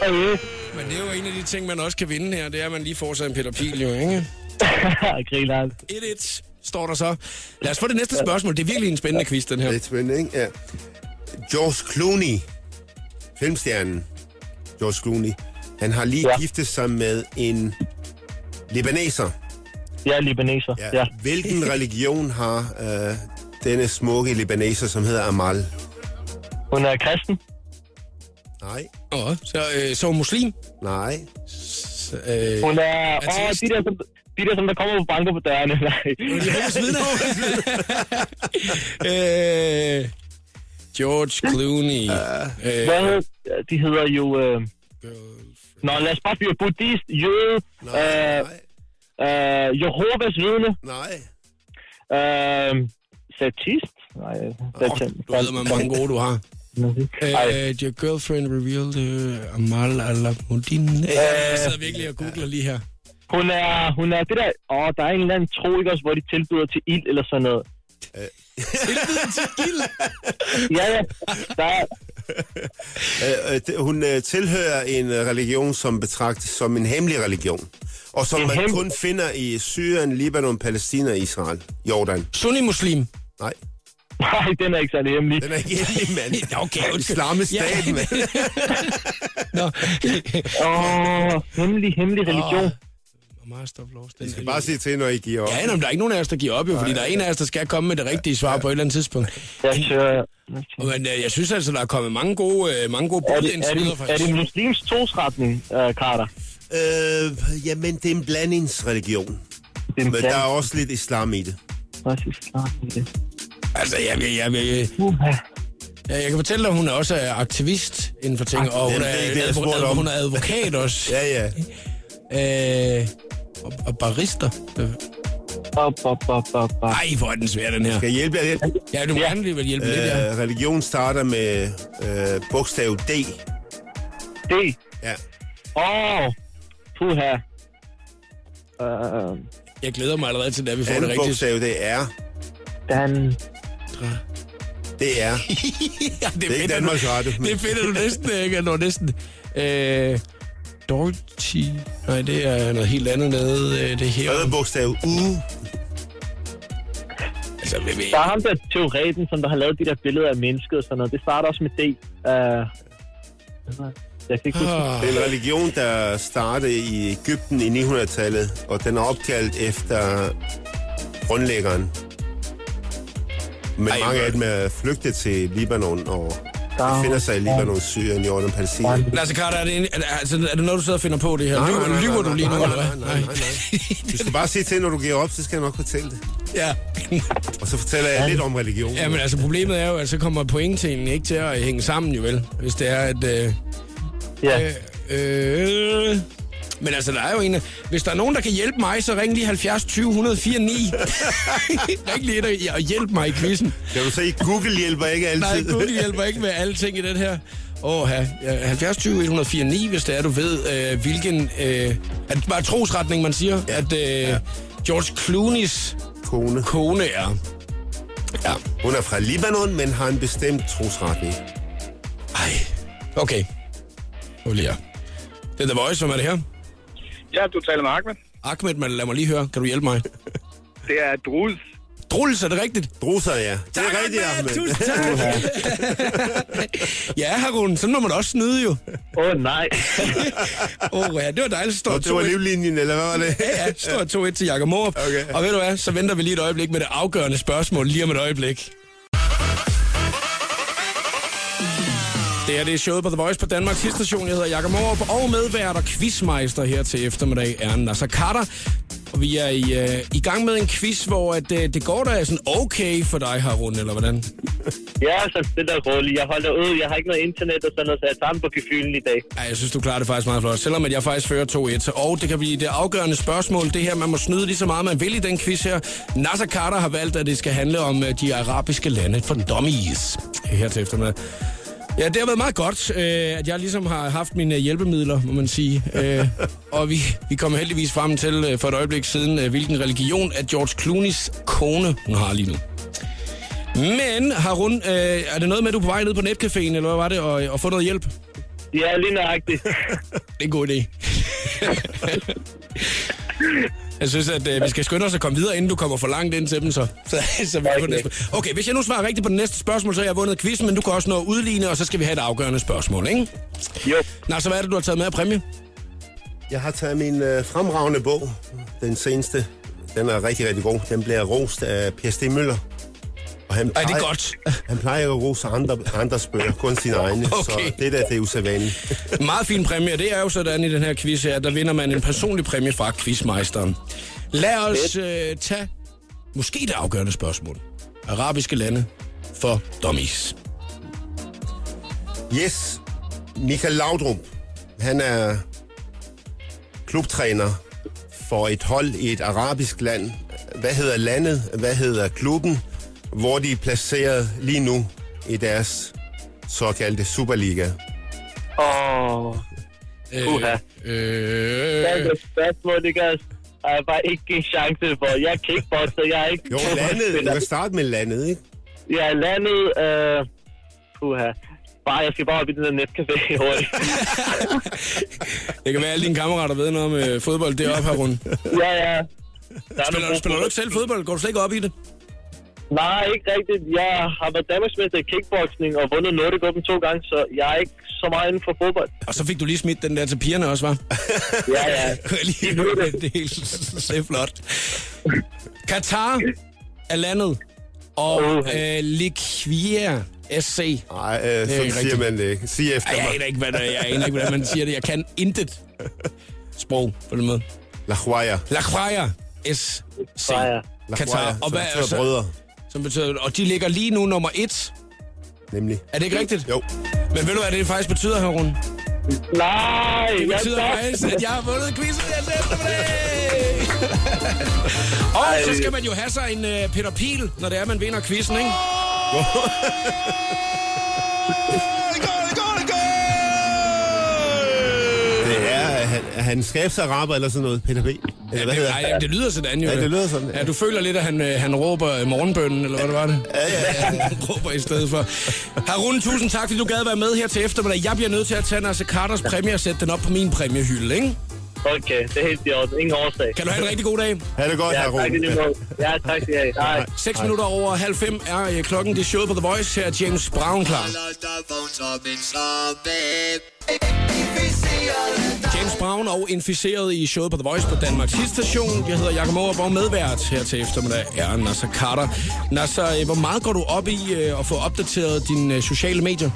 Okay. Men det er jo en af de ting, man også kan vinde her, det er, at man lige får sig en Peter Pil, jo, ikke? Griner. 1-1 står der så. Lad os få det næste spørgsmål. Det er virkelig en spændende quiz, den her. Det er spændende, ikke? Ja. George Clooney, filmstjernen George Clooney, han har lige ja. Ja. giftet sig med en libaneser. Jeg er libaneser. Ja. ja. Hvilken religion har øh, denne smukke libaneser, som hedder Amal? Hun er kristen. Nej, Åh, så, øh, så er hun muslim. nej. Så, øh, Hun er... Åh, de der, som, de der, som der kommer på banker på dørene. Nej. Jehovas vidner. øh, George Clooney. øh, Hvad hedder, de hedder jo... Øh... Nå, lad os bare fyre buddhist, jøde, Nej, øh, nej, øh, Jehovas vidne, nej. øh, satist. Nej, satan. du ved, hvor mange gode du har. Uh, your girlfriend revealed uh, Amal al-Mudin. Uh, jeg sidder virkelig og googler lige her. Hun er, hun er det der... Åh, der er en eller anden tro, ikke også, hvor de tilbyder til ild eller sådan noget. Tilbyder til ild. Ja, ja. Der er, Øh, øh, hun øh, tilhører en øh, religion, som betragtes som en hemmelig religion. Og som En man hemmelig- kun finder i Syrien, Libanon, Palæstina, Israel, Jordan. Sunni-muslim. Nej. Nej, den er ikke særlig hemmelig. Den er ikke heldig, mand. Okay, undskyld. Islamisk stat, Ja. mand. Åh, hemmelig, hemmelig religion. Master of Laws. I skal bare sige til, når I giver op. Ja, nå, men der er ikke nogen af os, der giver op, jo, fordi der er en af os, der skal komme med det rigtige svar på et eller andet tidspunkt. Jeg søger... Men øh, jeg synes altså, der er kommet mange gode, øh, mange gode Er bud det, er, det, er det en muslimsk trosretning, uh, Carter? Øh, jamen, det er en blandingsreligion. Det er en Men der er også lidt islam i det. blandt- Altså, jeg, jeg, jeg, jeg, Uha. Ja, jeg kan fortælle dig, at hun er også er aktivist inden for ting, og Jamen, er, det det, jeg advo- hun er advokat også. Ja, ja. Øh, og, og barister. Øh, Op, op, op, op, op. Ej, hvor er den svær, den her. Kan jeg hjælpe jer lidt? Ja, du må Ja. gerne lige hjælpe lidt, ja. Øh, religion starter med øh, bogstav D. Det. Ja. Åh, oh, puha. Uh, Jeg glæder mig allerede til, at vi får det Andet rigtige. bogstav, det er Dan. Det er. ja, Det er ikke Danmarks Radio. du- Det finder du næsten, ikke? Du næsten... Øh, Dorothy... Nej, det er noget helt andet nede. øh, Det her. Tredje bogstav U. Altså, vi, vi, Der er ham der teoreten, som der har lavet de der billeder af mennesket og sådan noget. Det starter også med D. Uh, jeg kan ikke huske. Det er en religion, der startede i Ægypten i 900-tallet, og den er opkaldt efter grundlæggeren. Men Ej, mange af dem er flygtet til Libanon, og befinder sig i Libanon, Syrien, Jordan, Palæstina. Lasse Carter, er det, en, er, det- altså, er det noget, du sidder og finder på det her? Nej, Lyver, nej, nej, lyver nej, du lige nu, eller hvad? nej, nej, nej, nej. Du skal bare sige til, når du giver op, så skal jeg nok fortælle det. Ja. Og så fortæller jeg lidt om religion. ja, men altså problemet er jo, at så kommer pointtingen ikke til at hænge sammen, jo vel? Hvis det er, at... Øh, Ja. øh, øh, men altså, der er jo en... Hvis der er nogen, der kan hjælpe mig, så ring lige 70 20 104 9. ring lige ind og- hjælp mig i quizzen. Kan du se, Google hjælper ikke altid. Nej, Google hjælper ikke med alle ting i den her. Åh, ja, 70 20 104 9, hvis det er, du ved, øh, hvilken... Øh, det bare trosretning, man siger? Ja. At øh, George Clooney's Kone. kone er. Ja. Hun er fra Libanon, men har en bestemt trosretning. Ej. Okay. Nu her. Det er The Voice, hvem er det her? Ja, du taler med Ahmed. Ahmed, men lad mig lige høre. Kan du hjælpe mig? Det er Drus. Truls, er det rigtigt? Druser, ja. Det er rigtigt, Ahmed. Tusind tak. ja, Harun, sådan må man også snyde jo. Åh, oh, nej. Åh, oh, ja, det var dejligt. Står Og det var 2-1. livlinjen, eller hvad var det? Ja, ja, står 2-1 til Jakob Morup. Okay. Og ved du hvad, så venter vi lige et øjeblik med det afgørende spørgsmål lige om et øjeblik. Det her det er showet på The Voice på Danmarks Hitstation. Jeg hedder Jakob Morup, og medvært og quizmeister her til eftermiddag er Nasser Carter. Og vi er i, øh, i gang med en quiz, hvor at, øh, det går da sådan okay for dig, Harun, eller hvordan? Ja, så det der roligt. Jeg holder ud. Jeg har ikke noget internet og sådan noget, så jeg tager den på gefylen i dag. Ja, jeg synes, du klarer det faktisk meget flot. Selvom at jeg faktisk fører 2-1. Og det kan blive det afgørende spørgsmål. Det her, man må snyde lige så meget, man vil i den quiz her. Nasser Carter har valgt, at det skal handle om øh, de arabiske lande for dummies. Her til eftermiddag. Ja, det har været meget godt, øh, at jeg ligesom har haft mine hjælpemidler, må man sige. Øh, og vi, vi kommer heldigvis frem til øh, for et øjeblik siden, øh, hvilken religion at George Clooney's kone hun har lige nu. Men, Harun, øh, er det noget med, at du er på vej ned på netcaféen, eller hvad var det, og, og få noget hjælp? Ja, lige nøjagtigt. Det er en god idé. Jeg synes, at øh, vi skal skynde os at komme videre, inden du kommer for langt ind til dem, så, så, så vi er på Okay. næste. Okay, hvis jeg nu svarer rigtigt på det næste spørgsmål, så har jeg vundet quizzen, men du kan også nå at udligne, og så skal vi have et afgørende spørgsmål, ikke? Jo. Nå, så hvad er det, du har taget med af præmie? Jeg har taget min øh, fremragende bog, den seneste. Den er rigtig, rigtig god. Den bliver rost af Per Møller. Og han Ej, det er godt. Han plejer ikke at rose andre, andres bøger, kun sine egne. Okay. Så det der, det er usædvanligt. Meget fin præmie, og det er jo sådan i den her quiz her, der vinder man en personlig præmie fra quizmeisteren. Lad os øh, tage måske det afgørende spørgsmål. Arabiske lande for dummies. Yes, Michael Laudrup, han er klubtræner for et hold i et arabisk land. Hvad hedder landet? Hvad hedder klubben? Hvor de er placeret lige nu i deres såkaldte Superliga. Åh, oh, Uha. Øh, det er et spørgsmål, det kan jeg bare ikke en chance for. Jeg er kickboxer, jeg er ikke... Jo, landet. Du kan starte med landet, ikke? Er landet... Øh, puha. Bare, jeg skal bare op i den der netcafé hurtigt. det kan være, at alle dine kammerater ved noget med fodbold deroppe her rundt. ja, ja. Der er Spiller, nogle spiller du ikke selv fodbold? Går du slet ikke op i det? Nej, ikke rigtigt. Jeg har været Danmarksmester i kickboxing og vundet Nordic Open to gange, så jeg er ikke så meget inden for fodbold. Og så fik du lige smidt den der til pigerne også, var? Ja, ja. Kunne jeg lige høre det? Det er helt så flot. Katar er landet, og Okay. øh, Liquier SC. Nej, øh, er sådan ikke siger rigtigt. man det ikke. Sig efter Ej, jeg mig. aner ikke, hvad det er. Jeg aner ikke, hvordan man siger det. Jeg kan intet sprog på den måde. La Huaya. La Croya SC. La Katar. Huaya, Og, hvad, betyder brødre, som betyder, og de ligger lige nu nummer et. nemlig. Er det ikke rigtigt? Jo. Men ved du, hvad det faktisk betyder, Herun? Nej, Det jeg betyder er faktisk, at jeg har vundet quizzen den eftermiddag. og så skal man jo have sig en uh, Peter Pil, når det er, man vinder quizzen, ikke? Det er, er han, er skabsaraber eller sådan noget, Peter B? Eller hvad det, hedder ej, han? det lyder sådan jo. Ja, det lyder sådan, ja. Ja, du føler lidt, at han, øh, han råber øh, morgenbønnen, eller hvad det var det? Ja, ja, ja. Han råber i stedet for. Harun, tusind tak, fordi du gad være med her til eftermiddag. Jeg bliver nødt til at tage Nasser Carters præmie og sætte den op på min præmiehylde, ikke? Okay, det er helt i orden. Ingen årsag. Kan du have en rigtig god dag? Ha' det godt, Ja, Harun. tak lige måde. Ja, tak skal I have. Hej. 6 minutter over halv fem er øh, klokken. Det er showet på The Voice. Her er James Brown klar. James Brown og inficeret i showet på The Voice på Danmarks station. Jeg hedder Jakob Morup og medvært her til eftermiddag er Nasser Carter. Nasser, øh, hvor meget går du op i øh, at få opdateret dine sociale medier?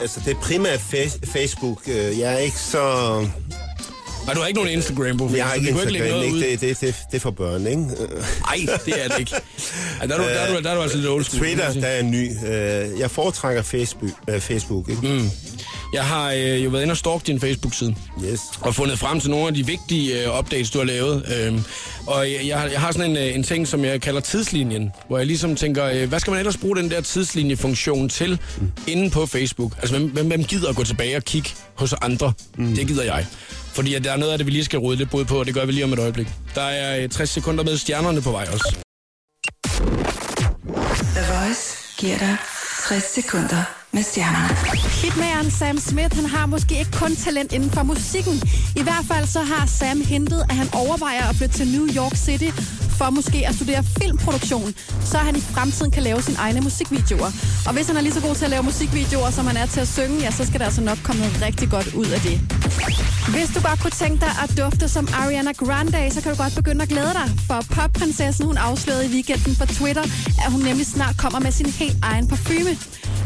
Altså, det er primært fa- Facebook. Jeg er ikke så... Nej, du har ikke nogen Instagram-profil. Jeg har ikke Instagram, ikke? ud. Det, det, det, det er for børn, ikke? Nej, det er det ikke. Der, er du, der, er du, der er du altså lidt old school. Twitter, der er ny. Øh, Jeg foretrækker Facebook, øh, Facebook ikke? Mm. Jeg har øh, jo været inde og stalket din Facebook-side. Yes. og fundet frem til nogle af de vigtige øh, updates, du har lavet. Øhm, og jeg, jeg, har, jeg har sådan en, øh, en ting, som jeg kalder tidslinjen, hvor jeg ligesom tænker, øh, hvad skal man ellers bruge den der tidslinjefunktion til mm. inde på Facebook? Altså, hvem, hvem, hvem gider at gå tilbage og kigge hos andre? Mm. Det gider jeg. Fordi at der er noget af det, vi lige skal rode lidt bod på, og det gør vi lige om et øjeblik. Der er øh, 60 sekunder med stjernerne på vej også. The Voice giver dig 60 sekunder med stjernerne. Hitmageren Sam Smith, han har måske ikke kun talent inden for musikken. I hvert fald så har Sam hentet, at han overvejer at flytte til New York City for måske at studere filmproduktion, så han i fremtiden kan lave sine egne musikvideoer. Og hvis han er lige så god til at lave musikvideoer, som han er til at synge, ja, så skal der altså nok komme noget rigtig godt ud af det. Hvis du godt kunne tænke dig at dufte som Ariana Grande, så kan du godt begynde at glæde dig. For popprinsessen, hun afslørede i weekenden på Twitter, at hun nemlig snart kommer med sin helt egen parfume.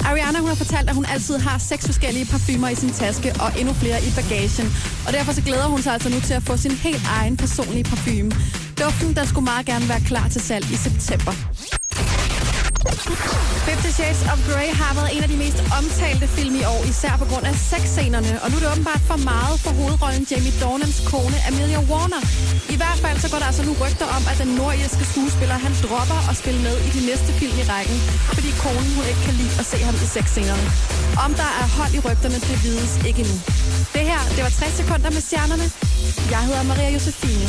Ariana hun har fortalt, at hun altid har seks forskellige parfumer i sin taske og endnu flere i bagagen. Og derfor så glæder hun sig altså nu til at få sin helt egen personlige parfume. Duften, der skulle meget gerne være klar til salg i september. Fifty Shades of Grey har været en af de mest omtalte film i år, især på grund af sexscenerne. Og nu er det åbenbart for meget for hovedrollen Jamie Dornans kone Amelia Warner. I hvert fald så går der altså nu rygter om, at den nordiske skuespiller han dropper at spille med i de næste film i rækken, fordi konen hun ikke kan lide at se ham i sexscenerne. Om der er hold i rygterne, det vides ikke endnu. Det her, det var 60 sekunder med stjernerne. Jeg hedder Maria Josefine.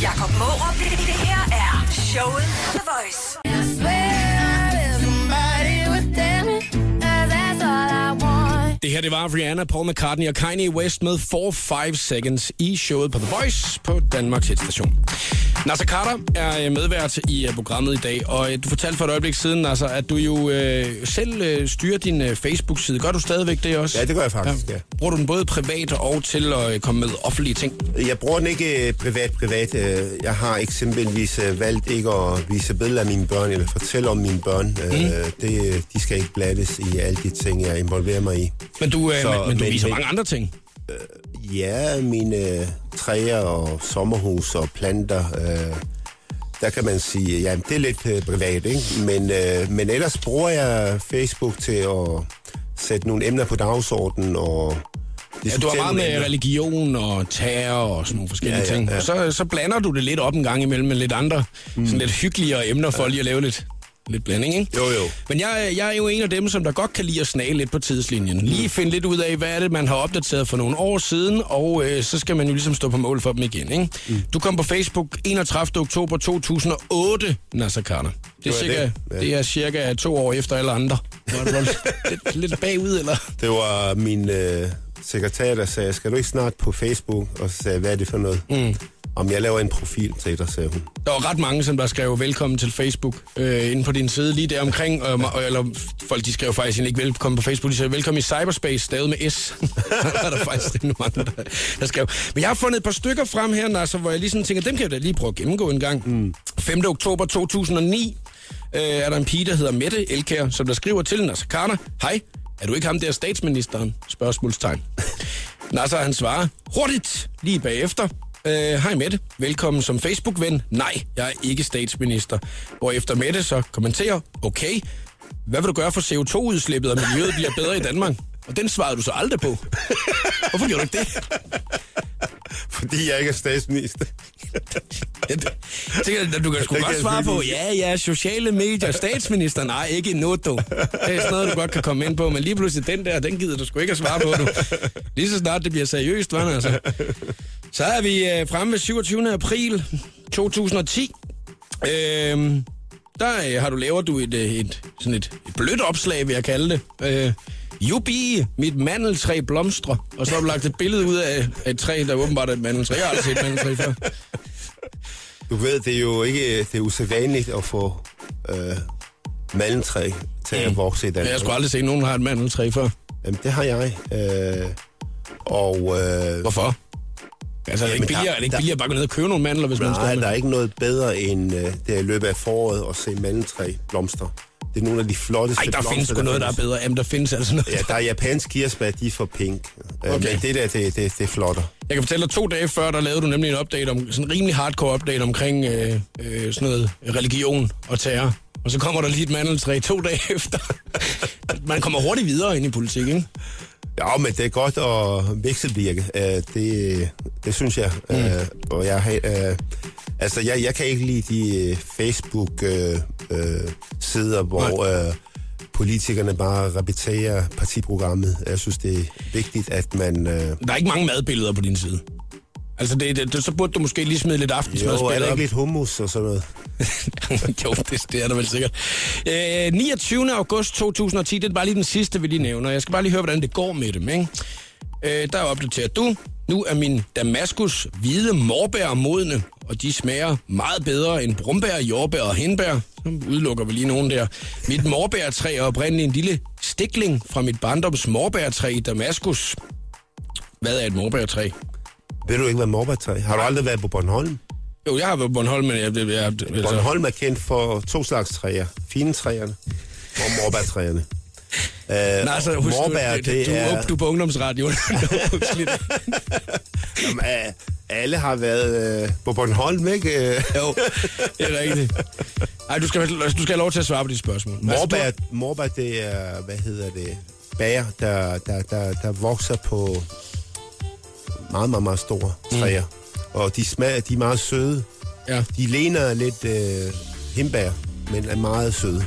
Jakob Morup. Det, det her er showet på The Voice. Det Det her, det var Rihanna, Paul McCartney og Kanye West med 4-5 Seconds i showet på The Voice på Danmarks Hitstation. Nasser Carter er øh, medvært i øh, programmet i dag, og øh, du fortalte for et øjeblik siden, Nasser, at du jo øh, selv øh, styrer din øh, Facebook-side. Gør du stadigvæk det også? Ja, det gør jeg faktisk, ja. Bruger du den både privat og til at øh, komme med offentlige ting? Jeg bruger den ikke privat-privat. Jeg har eksempelvis valgt ikke at vise billeder af mine børn, eller fortælle om mine børn. Mm. Det, de skal ikke blades i alle de ting, jeg involverer mig i. Men du, øh, Så, men, men du men- viser men- mange andre ting. Ja, mine træer og sommerhus og planter, øh, der kan man sige, ja, det er lidt øh, privat, ikke? Men, øh, men ellers bruger jeg Facebook til at sætte nogle emner på dagsordenen og Ja, du har meget med emner. religion og terror og sådan nogle forskellige Ja, ja, ting. ja. Og så, så blander du det lidt op en gang imellem med lidt andre, mm. sådan lidt hyggeligere emner for lige at lave lidt, lidt blanding, ikke? Jo, jo. Men jeg, jeg er jo en af dem, som der godt kan lide at snage lidt på tidslinjen. Lige finde lidt ud af, hvad er det, man har opdateret for nogle år siden, og øh, så skal man jo ligesom stå på mål for dem igen, ikke? Mm. Du kom på Facebook 31. oktober 2008, Nasser Carter. Det er, cirka, det, ja. det er cirka to år efter alle andre. Lidt, lidt bagud, eller? Det var min øh, sekretær, der sagde, skal du ikke snart på Facebook? Og så sagde jeg, hvad er det for noget? Mm. Om jeg laver en profil til dig, sagde hun. Der var ret mange, som der skrev velkommen til Facebook øh, inde på din side lige der omkring. Øh, eller folk, de skrev faktisk ikke velkommen på Facebook. De sagde velkommen i cyberspace, stavet med S. der er der faktisk rimelig mange, der, der skrev. Men jeg har fundet et par stykker frem her, Nasser, hvor jeg lige sådan tænker, dem kan jeg da lige prøve at gennemgå en gang. Mm. 5. oktober 2009 øh, er der en pige, der hedder Mette Elkær, som der skriver til Nasser Karner. Hej, er du ikke ham der statsministeren? Spørgsmålstegn. Nasser han svarer, hurtigt, lige bagefter. Øh, hej Mette, velkommen som Facebook-ven. Nej, jeg er ikke statsminister. Hvor efter Mette så kommenterer, okay, hvad vil du gøre for CO2-udslippet, og miljøet bliver bedre i Danmark? Og den svarede du så aldrig på. Hvorfor gjorde du ikke det? Fordi jeg ikke er statsminister. Jeg tænker, du kan sgu Det godt kan svare på, ja, ja, sociale medier, statsminister, nej, ikke endnu, du. Det er sådan noget, du godt kan komme ind på, men lige pludselig den der, den gider du sgu ikke at svare på, du. Lige så snart det bliver seriøst, var altså. Så er vi øh, fremme ved 27. april 2010. Øhm, der øh, har du laver du et, øh, et, sådan et, et blødt opslag, vil jeg kalde det. Øh, Jubi, mit mandeltræ blomstrer. Og så har du lagt et billede ud af, et træ, der åbenbart er et mandeltræ. Jeg har aldrig set et mandeltræ før. Du ved, det er jo ikke det er usædvanligt at få øh, mandentræ til at vokse i Danmark. jeg skulle aldrig se nogen, der har et mandeltræ før. Jamen, det har jeg. Øh, og øh, Hvorfor? Altså, er det ikke billigere, der- er det ikke der- billigere bare at gå ned og købe nogle mandler, hvis man nej, skal? der er ikke noget bedre end øh, det i løbet af foråret at se mandentræ blomstre. Det er nogle af de flotteste Ej, der blomster, findes sgu noget, der er bedre. Jamen, der findes altså noget. Ja, der er japansk kirsebær, de er for pink. Okay. Okay. Men det der, det, det, det er flotter. Jeg kan fortælle dig, to dage før, der lavede du nemlig en update om, sådan en rimelig hardcore update omkring øh, øh, sådan noget religion og terror. Og så kommer der lige et mandeltræ to dage efter. Man kommer hurtigt videre ind i politik, ikke? Ja, men det er godt at vekselvirke. Uh, det, det synes jeg. Mm. Uh, og jeg, har, uh, altså, jeg, jeg kan ikke lide de Facebook-sider, hvor uh, politikerne bare repeterer partiprogrammet. Jeg synes, det er vigtigt, at man... Der er ikke mange madbilleder på din side. Altså, det, det, så burde du måske lige smide lidt jo, er der ikke lidt hummus og sådan noget? jo, det, det er der vel sikkert. Øh, 29. august 2010, det er bare lige den sidste, vi lige nævner. Jeg skal bare lige høre, hvordan det går med dem, ikke? Øh, der opdaterer du. Nu er min Damaskus hvide morbær modne, og de smager meget bedre end brumbær, jordbær og hindbær. Så udelukker vi lige nogen der. Mit morbærtræ er oprindeligt en lille stikling fra mit barndoms morbærtræ i Damaskus. Hvad er et morbærtræ? Ved du ikke, hvad morbærtræ Har du aldrig været på Bornholm? Jo, jeg har været Bornholm, men jeg... jeg, jeg altså, Bornholm er kendt for to slags træer. Fine træerne og morbærtræerne. Uh, Nej, altså, husk, morbær, du, det du, er... du, du er på ungdomsradioen. Jamen, øh, alle har været øh, på Bornholm, ikke? Øh, Jo, det er rigtigt. Ej, du skal, du skal have lov til at svare på de spørgsmål. Morbær, morbær, det er, hvad hedder det, bær, der, der, der, der vokser på meget, meget, meget store træer. Mm. Og de smager, de er meget søde. Ja. De ligner lidt øh, himbær, men er meget søde.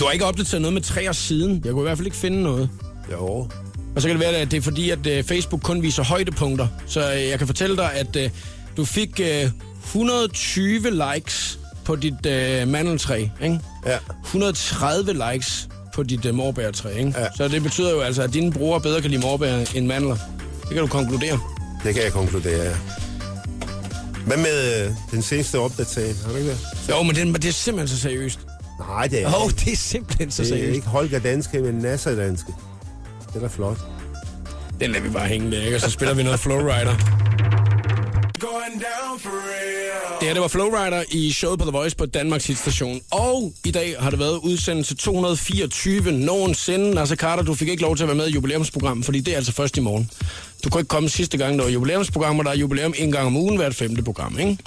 Du har ikke opdateret noget med træer siden. Jeg kunne i hvert fald ikke finde noget. Jo. Og så kan det være, at det er fordi, at øh, Facebook kun viser højdepunkter. Så øh, jeg kan fortælle dig, at øh, du fik øh, 120 likes på dit øh, mandeltræ, ikke? Ja. 130 likes på dit øh, morbærtræ, ikke? Ja. Så det betyder jo altså, at dine brugere bedre kan lide morbær end mandler. Det kan du konkludere. Det kan jeg konkludere, ja. Hvad med øh, den seneste opdatering? Har du ikke det? Jo, men det, det er simpelthen så seriøst. Nej, det er Åh, oh, det er simpelthen så Det er seriøst. ikke Holger Danske, men Nasser Danske. Det er da flot. Den lader vi bare hænge der, ikke? Og så spiller vi noget Flowrider. Det her, det var Flowrider i showet på The Voice på Danmarks hitstation. Og i dag har det været udsendelse 224 nogensinde. Nasser Carter, du fik ikke lov til at være med i jubilæumsprogrammet, fordi det er altså først i morgen. Du kunne ikke komme sidste gang, der var jubilæumsprogram, og der er jubilæum en gang om ugen hvert femte program, ikke?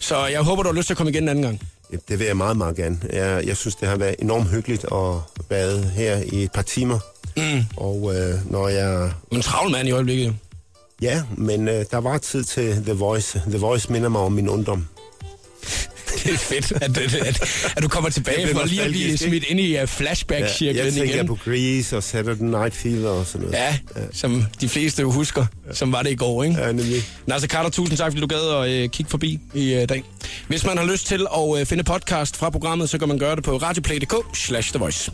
Så jeg håber, du har lyst til at komme igen en anden gang. Det vil jeg meget, meget gerne. Jeg, jeg synes, det har været enormt hyggeligt at være her i et par timer. Mm. Og øh, når jeg... Du er en travl mand i øjeblikket. Ja, men øh, der var tid til The Voice. The Voice minder mig om min ungdom. Det er fedt, at, at, at, at du kommer tilbage for lige at blive smidt ind i uh, Ja, flashback-cirklen jeg tænker igen. på Grease og Saturday Night Fever og sådan noget. Ja, som de fleste jo husker, som var det i går, ikke? Ja, nemlig. Nasser Carter, tusind tak, fordi du gad at øh, kigge forbi i øh, dag. Hvis man har lyst til at øh, finde podcast fra programmet, så kan man gøre det på radioplay.dk slash The Voice.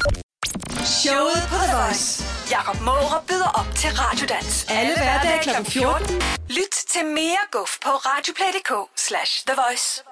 Showet på The Voice. Jakob Måre byder op til Radiodans. Alle hverdage kl. 14. Lyt til mere guf på radioplay.dk slash The Voice.